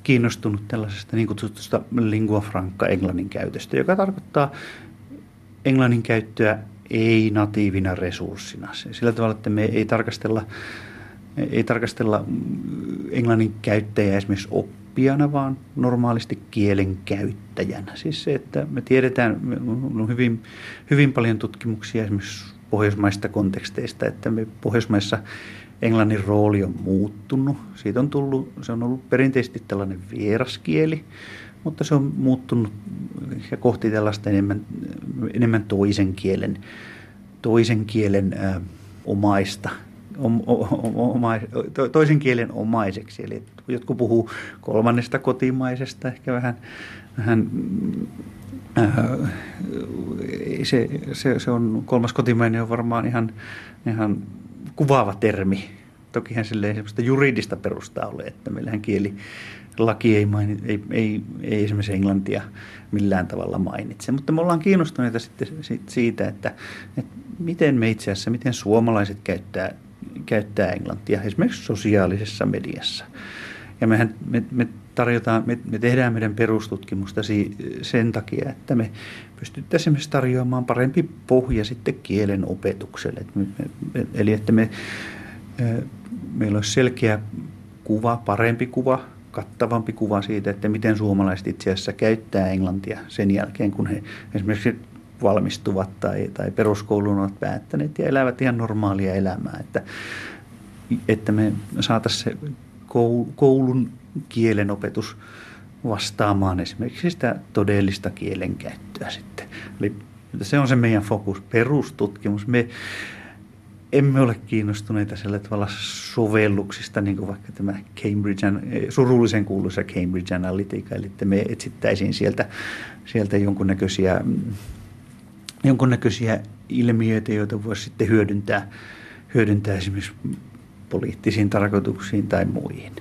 kiinnostunut tällaisesta niin kutsutusta lingua franca englannin käytöstä, joka tarkoittaa englannin käyttöä ei-natiivina resurssina. Sillä tavalla, että me ei tarkastella ei tarkastella englannin käyttäjää esimerkiksi oppijana, vaan normaalisti kielen käyttäjänä. Siis se, että me tiedetään, on hyvin, hyvin paljon tutkimuksia esimerkiksi pohjoismaista konteksteista, että me Pohjoismaissa englannin rooli on muuttunut. Siitä on tullut, se on ollut perinteisesti tällainen vieraskieli, mutta se on muuttunut kohti tällaista enemmän, enemmän toisen kielen, toisen kielen ää, omaista oma, toisen kielen omaiseksi. Eli jotkut puhuu kolmannesta kotimaisesta, ehkä vähän, vähän äh, se, se, se, on kolmas kotimainen on varmaan ihan, ihan kuvaava termi. Tokihan sille ei juridista perustaa ole, että meillähän kieli laki ei, maini, ei, ei, ei esimerkiksi englantia millään tavalla mainitse. Mutta me ollaan kiinnostuneita sitten siitä, että, että miten me itse asiassa, miten suomalaiset käyttää käyttää englantia esimerkiksi sosiaalisessa mediassa. Ja mehän, me, me, tarjotaan, me, me tehdään meidän perustutkimusta si, sen takia, että me pystyttäisiin esimerkiksi tarjoamaan parempi pohja sitten kielen opetukselle. Et me, me, eli että me, meillä olisi selkeä kuva, parempi kuva, kattavampi kuva siitä, että miten suomalaiset itse asiassa käyttää englantia sen jälkeen, kun he esimerkiksi valmistuvat tai, tai peruskoulun ovat päättäneet ja elävät ihan normaalia elämää. Että, että me saataisiin se koulun kielen opetus vastaamaan esimerkiksi sitä todellista kielenkäyttöä sitten. Eli se on se meidän fokus, perustutkimus. Me emme ole kiinnostuneita sillä tavalla sovelluksista, niin kuin vaikka tämä Cambridge, surullisen kuuluisa Cambridge Analytica, eli että me etsittäisiin sieltä, sieltä jonkunnäköisiä jonkunnäköisiä ilmiöitä, joita voisi sitten hyödyntää, hyödyntää esimerkiksi poliittisiin tarkoituksiin tai muihin.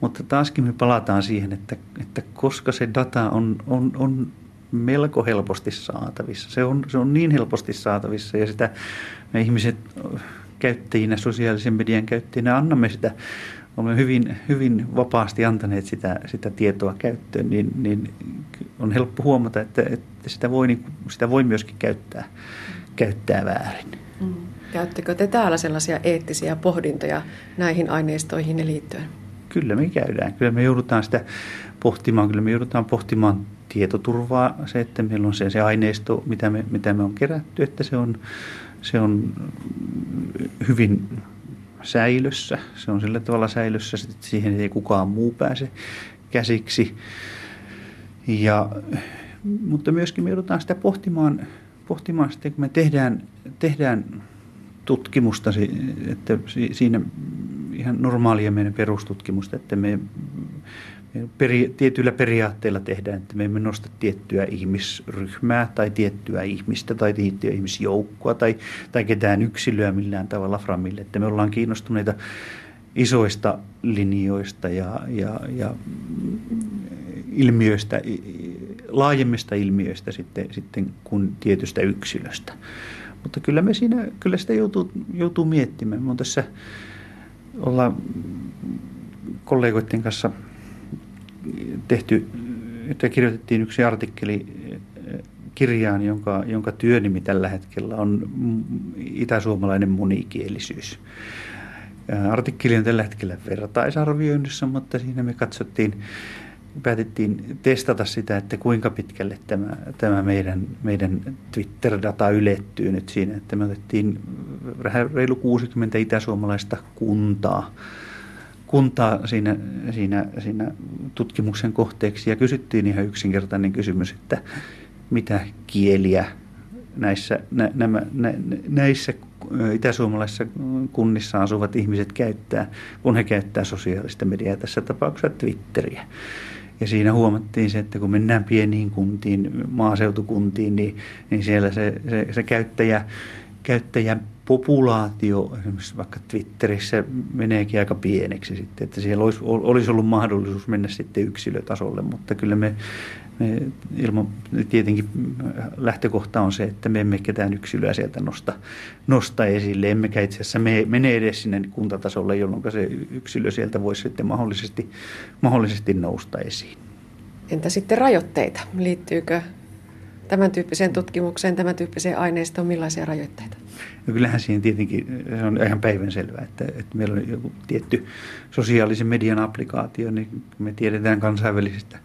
Mutta taaskin me palataan siihen, että, että koska se data on, on, on melko helposti saatavissa, se on, se on niin helposti saatavissa ja sitä me ihmiset käyttäjinä, sosiaalisen median käyttäjinä annamme sitä olemme hyvin, hyvin vapaasti antaneet sitä, sitä tietoa käyttöön, niin, niin on helppo huomata, että, että sitä, voi, niin sitä voi myöskin käyttää, käyttää väärin. Mm. Käyttekö te täällä sellaisia eettisiä pohdintoja näihin aineistoihin liittyen? Kyllä me käydään. Kyllä me joudutaan sitä pohtimaan. Kyllä me joudutaan pohtimaan tietoturvaa, se, että meillä on se, se aineisto, mitä me, mitä me on kerätty, että se on, se on hyvin säilössä. Se on sillä tavalla säilössä, että siihen ei kukaan muu pääse käsiksi. Ja, mutta myöskin me joudutaan sitä pohtimaan, pohtimaan sitten, kun me tehdään, tehdään tutkimusta, että siinä ihan normaalia meidän perustutkimusta, että me, peri, tietyillä periaatteilla tehdään, että me emme nosta tiettyä ihmisryhmää tai tiettyä ihmistä tai tiettyä ihmisjoukkoa tai, tai ketään yksilöä millään tavalla framille. Että me ollaan kiinnostuneita isoista linjoista ja, ja, ja ilmiöistä, laajemmista ilmiöistä sitten, sitten kuin tietystä yksilöstä. Mutta kyllä me siinä, kyllä sitä joutuu, joutuu miettimään. Me on tässä ollaan kollegoiden kanssa tehty, että kirjoitettiin yksi artikkeli kirjaan, jonka, jonka työnimi tällä hetkellä on itäsuomalainen monikielisyys. Artikkeli on tällä hetkellä vertaisarvioinnissa, mutta siinä me katsottiin, päätettiin testata sitä, että kuinka pitkälle tämä, tämä meidän, meidän Twitter-data ylettyy nyt siinä, että me otettiin reilu 60 itäsuomalaista kuntaa, kuntaa siinä, siinä, siinä tutkimuksen kohteeksi ja kysyttiin ihan yksinkertainen kysymys, että mitä kieliä näissä, nä, nämä, nä, näissä itäsuomalaisissa kunnissa asuvat ihmiset käyttää, kun he käyttää sosiaalista mediaa, tässä tapauksessa Twitteriä. Ja siinä huomattiin se, että kun mennään pieniin kuntiin, maaseutukuntiin, niin, niin siellä se, se, se käyttäjä, käyttäjän populaatio esimerkiksi vaikka Twitterissä meneekin aika pieneksi sitten, että siellä olisi, olisi ollut mahdollisuus mennä sitten yksilötasolle, mutta kyllä me, me ilman, tietenkin lähtökohta on se, että me emme ketään yksilöä sieltä nosta, nosta esille, emmekä itse asiassa me, mene edes sinne kuntatasolle, jolloin se yksilö sieltä voisi sitten mahdollisesti, mahdollisesti nousta esiin. Entä sitten rajoitteita? Liittyykö tämän tyyppiseen tutkimukseen, tämän tyyppiseen aineistoon, millaisia rajoitteita? No kyllähän siihen tietenkin se on ihan päivänselvää, että, että meillä on joku tietty sosiaalisen median applikaatio, niin me tiedetään kansainvälisistä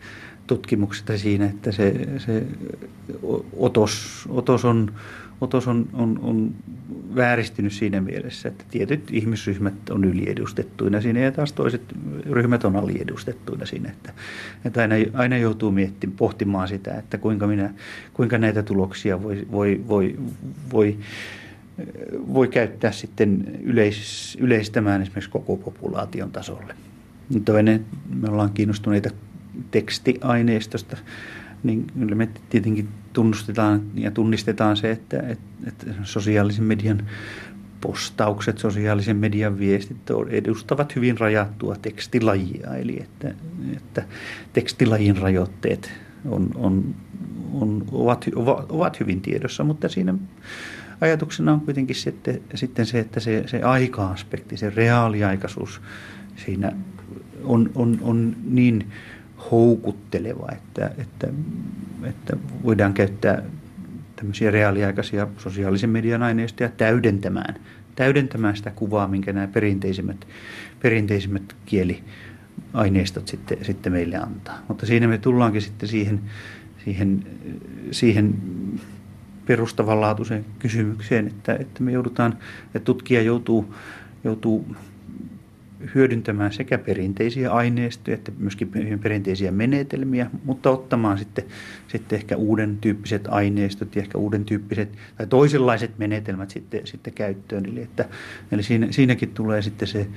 tutkimuksista siinä, että se, se otos, otos, on, otos on, on, on vääristynyt siinä mielessä, että tietyt ihmisryhmät on yliedustettuina siinä ja taas toiset ryhmät on aliedustettuina siinä. Että, että aina, aina joutuu miettimään, pohtimaan sitä, että kuinka, minä, kuinka näitä tuloksia voi, voi, voi, voi voi käyttää sitten yleis, yleistämään esimerkiksi koko populaation tasolle. Toinen, me ollaan kiinnostuneita tekstiaineistosta, niin kyllä me tietenkin tunnustetaan ja tunnistetaan se, että, että, että sosiaalisen median postaukset, sosiaalisen median viestit edustavat hyvin rajattua tekstilajia, eli että, että tekstilajin rajoitteet on, on, on, ovat, ovat hyvin tiedossa, mutta siinä ajatuksena on kuitenkin sitten, sitten se, että se, se aika-aspekti, se reaaliaikaisuus siinä on, on, on niin houkutteleva, että, että, että voidaan käyttää tämmöisiä reaaliaikaisia sosiaalisen median aineistoja täydentämään, täydentämään sitä kuvaa, minkä nämä perinteisimmät, perinteisimmät kieliaineistot sitten, sitten meille antaa. Mutta siinä me tullaankin sitten siihen, siihen, siihen perustavanlaatuiseen kysymykseen, että, että me joudutaan, että tutkija joutuu, joutuu hyödyntämään sekä perinteisiä aineistoja että myöskin perinteisiä menetelmiä, mutta ottamaan sitten, sitten ehkä uuden tyyppiset aineistot ja ehkä uuden tyyppiset tai toisenlaiset menetelmät sitten, sitten käyttöön. Eli, että, eli siinä, siinäkin tulee sitten se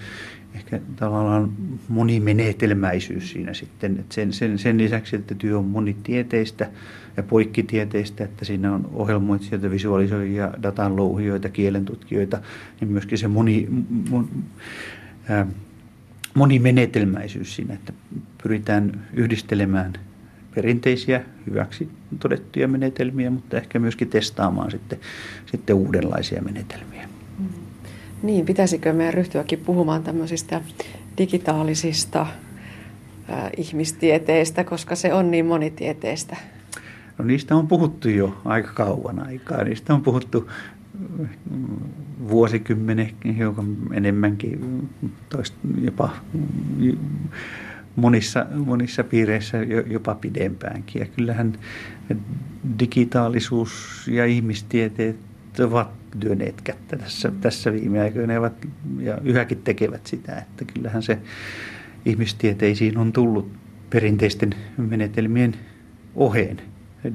ehkä tavallaan monimenetelmäisyys siinä sitten. Että sen, sen, sen lisäksi, että työ on monitieteistä ja poikkitieteistä, että siinä on ohjelmoitsijoita, visualisoijia, datan louhijoita, kielentutkijoita, niin myöskin se moni, mon, ää, monimenetelmäisyys siinä, että pyritään yhdistelemään perinteisiä hyväksi todettuja menetelmiä, mutta ehkä myöskin testaamaan sitten, sitten uudenlaisia menetelmiä. Niin, pitäisikö meidän ryhtyäkin puhumaan tämmöisistä digitaalisista äh, ihmistieteistä, koska se on niin monitieteistä? No niistä on puhuttu jo aika kauan aikaa. Niistä on puhuttu vuosikymmenen hiukan enemmänkin, toista, jopa monissa, monissa piireissä jopa pidempäänkin. Ja kyllähän digitaalisuus ja ihmistieteet ovat työneet kättä tässä, tässä viime aikoina ja, ja yhäkin tekevät sitä, että kyllähän se ihmistieteisiin on tullut perinteisten menetelmien oheen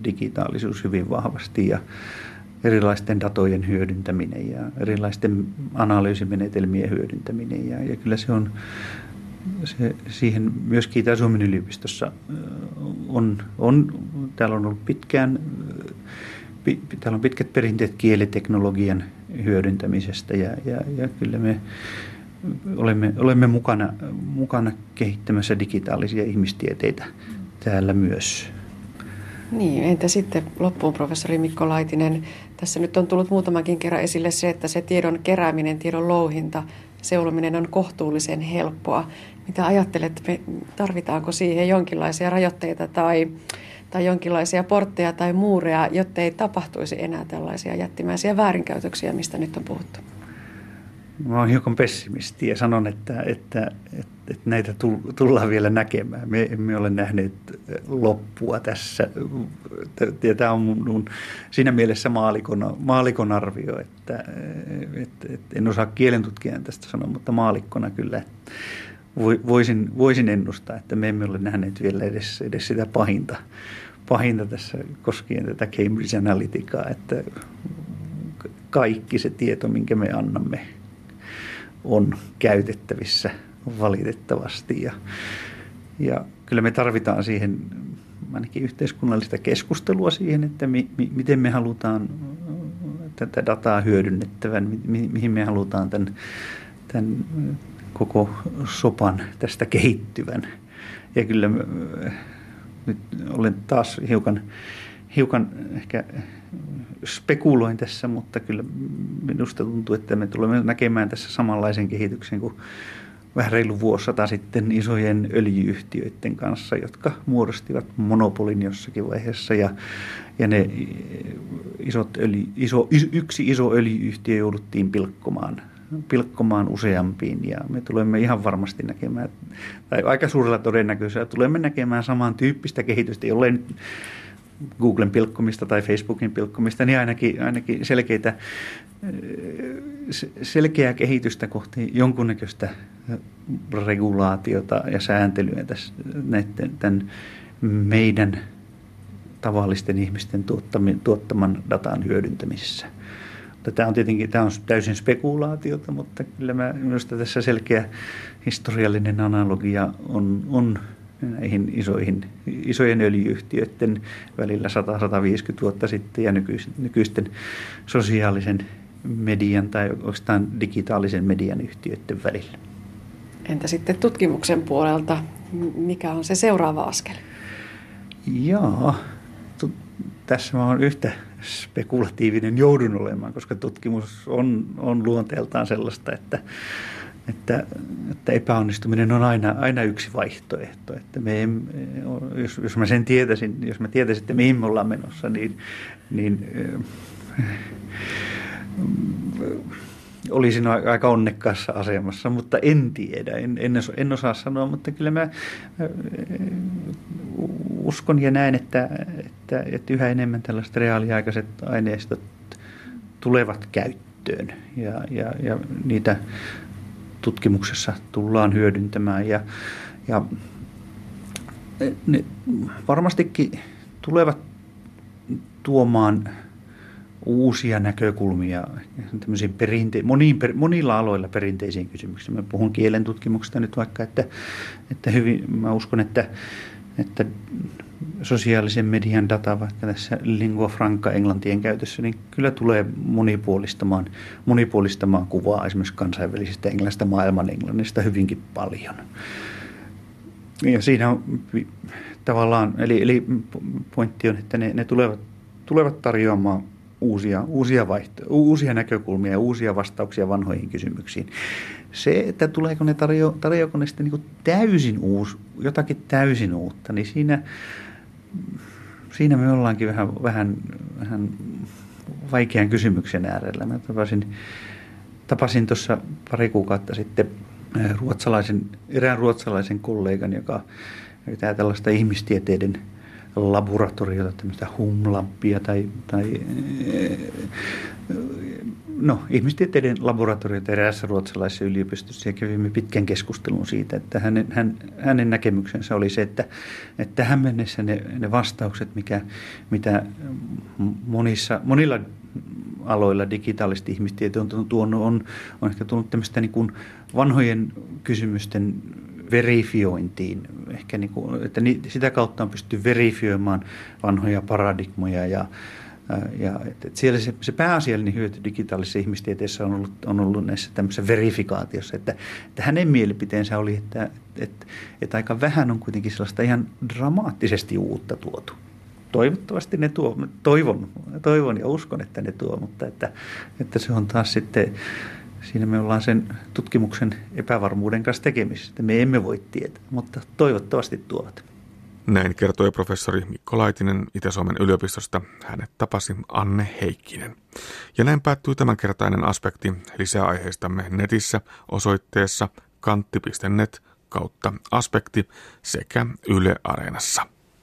digitaalisuus hyvin vahvasti ja erilaisten datojen hyödyntäminen ja erilaisten analyysimenetelmien hyödyntäminen ja, ja kyllä se on se, siihen myöskin Itä-Suomen yliopistossa on, on, täällä on ollut pitkään, täällä on pitkät perinteet kieliteknologian hyödyntämisestä ja, ja, ja kyllä me olemme, olemme mukana, mukana kehittämässä digitaalisia ihmistieteitä täällä myös. Niin, entä sitten loppuun professori Mikko Laitinen? Tässä nyt on tullut muutamankin kerran esille se, että se tiedon kerääminen, tiedon louhinta, seulominen on kohtuullisen helppoa. Mitä ajattelet, me tarvitaanko siihen jonkinlaisia rajoitteita tai, tai jonkinlaisia portteja tai muureja, jotta ei tapahtuisi enää tällaisia jättimäisiä väärinkäytöksiä, mistä nyt on puhuttu? Mä olen hiukan pessimisti ja sanon, että, että, että, että näitä tullaan vielä näkemään. Me emme ole nähneet loppua tässä. Ja tämä on mun, siinä mielessä maalikon, maalikon arvio, että, että, että en osaa kielentutkijan tästä sanoa, mutta maalikkona kyllä voisin, voisin ennustaa, että me emme ole nähneet vielä edes, edes sitä pahinta, pahinta tässä koskien tätä Cambridge Analyticaa, että kaikki se tieto, minkä me annamme on käytettävissä valitettavasti. Ja, ja kyllä me tarvitaan siihen ainakin yhteiskunnallista keskustelua siihen, että mi, mi, miten me halutaan tätä dataa hyödynnettävän, mi, mihin me halutaan tämän, tämän koko sopan tästä kehittyvän. Ja kyllä nyt olen taas hiukan, hiukan ehkä spekuloin tässä, mutta kyllä minusta tuntuu, että me tulemme näkemään tässä samanlaisen kehityksen kuin vähän reilu vuosisata sitten isojen öljyyhtiöiden kanssa, jotka muodostivat monopolin jossakin vaiheessa. Ja, ja ne isot öljy, iso, yksi iso öljyyhtiö jouduttiin pilkkomaan pilkkomaan useampiin. Ja me tulemme ihan varmasti näkemään, tai aika suurella todennäköisyydellä tulemme näkemään samantyyppistä kehitystä, jollei Googlen pilkkomista tai Facebookin pilkkomista, niin ainakin, ainakin selkeitä, selkeää kehitystä kohti jonkunnäköistä regulaatiota ja sääntelyä tässä, näiden, tämän meidän tavallisten ihmisten tuottaman datan hyödyntämisessä. Tämä on tietenkin tämä on täysin spekulaatiota, mutta kyllä minusta tässä selkeä historiallinen analogia on, on näihin isoihin, isojen öljyyhtiöiden välillä 100-150 vuotta sitten ja nykyisten sosiaalisen median tai oikeastaan digitaalisen median yhtiöiden välillä. Entä sitten tutkimuksen puolelta, mikä on se seuraava askel? Joo, tu- tässä mä oon yhtä spekulatiivinen joudun olemaan, koska tutkimus on, on luonteeltaan sellaista, että että, että epäonnistuminen on aina, aina yksi vaihtoehto. Että me, jos, jos mä sen tietäisin, jos mä tietäisin, että mihin me ollaan menossa, niin, niin äh, olisin aika onnekkaassa asemassa, mutta en tiedä, en, en, en osaa sanoa, mutta kyllä mä äh, uskon ja näen, että, että, että yhä enemmän tällaiset reaaliaikaiset aineistot tulevat käyttöön ja, ja, ja niitä tutkimuksessa tullaan hyödyntämään ja, ja ne varmastikin tulevat tuomaan uusia näkökulmia perinte- moniin, per, monilla aloilla perinteisiin kysymyksiin. Mä puhun kielen tutkimuksesta nyt vaikka, että, että hyvin, mä uskon, että, että sosiaalisen median data vaikka tässä lingua franca englantien käytössä, niin kyllä tulee monipuolistamaan, monipuolistamaan kuvaa esimerkiksi kansainvälisestä englannista, maailman englannista hyvinkin paljon. Ja siinä on tavallaan, eli, eli pointti on, että ne, ne tulevat, tulevat tarjoamaan uusia, uusia, vaihto, uusia näkökulmia ja uusia vastauksia vanhoihin kysymyksiin. Se, että tuleeko ne tarjo, tarjoako ne sitten niin täysin uusi, jotakin täysin uutta, niin siinä siinä me ollaankin vähän, vähän, vähän vaikean kysymyksen äärellä. Mä tapasin, tapasin tuossa pari kuukautta sitten eh, ruotsalaisen, erään ruotsalaisen kollegan, joka pitää tällaista ihmistieteiden laboratoriota, tämmöistä humlampia tai, tai eh, no, ihmistieteiden laboratoriota eräässä ruotsalaisessa yliopistossa ja kävimme pitkän keskustelun siitä, että hänen, hän, hänen näkemyksensä oli se, että, että tähän mennessä ne, ne vastaukset, mikä, mitä monissa, monilla aloilla digitaalisesti ihmistieto on tuonut, on, on ehkä tullut tämmöistä niin kuin vanhojen kysymysten verifiointiin, ehkä niin kuin, että sitä kautta on pystytty verifioimaan vanhoja paradigmoja ja ja että siellä se, se pääasiallinen hyöty digitaalisessa ihmistieteessä on ollut, on ollut näissä tämmöisessä verifikaatiossa, että, että hänen mielipiteensä oli, että, että, että aika vähän on kuitenkin sellaista ihan dramaattisesti uutta tuotu. Toivottavasti ne tuo, toivon, toivon ja uskon, että ne tuo, mutta että, että se on taas sitten, siinä me ollaan sen tutkimuksen epävarmuuden kanssa tekemisissä. Me emme voi tietää, mutta toivottavasti tuovat. Näin kertoi professori Mikko Laitinen Itä-Suomen yliopistosta. Hänet tapasi Anne Heikkinen. Ja näin päättyy tämänkertainen aspekti lisää aiheistamme netissä osoitteessa kantti.net kautta aspekti sekä Yle Areenassa.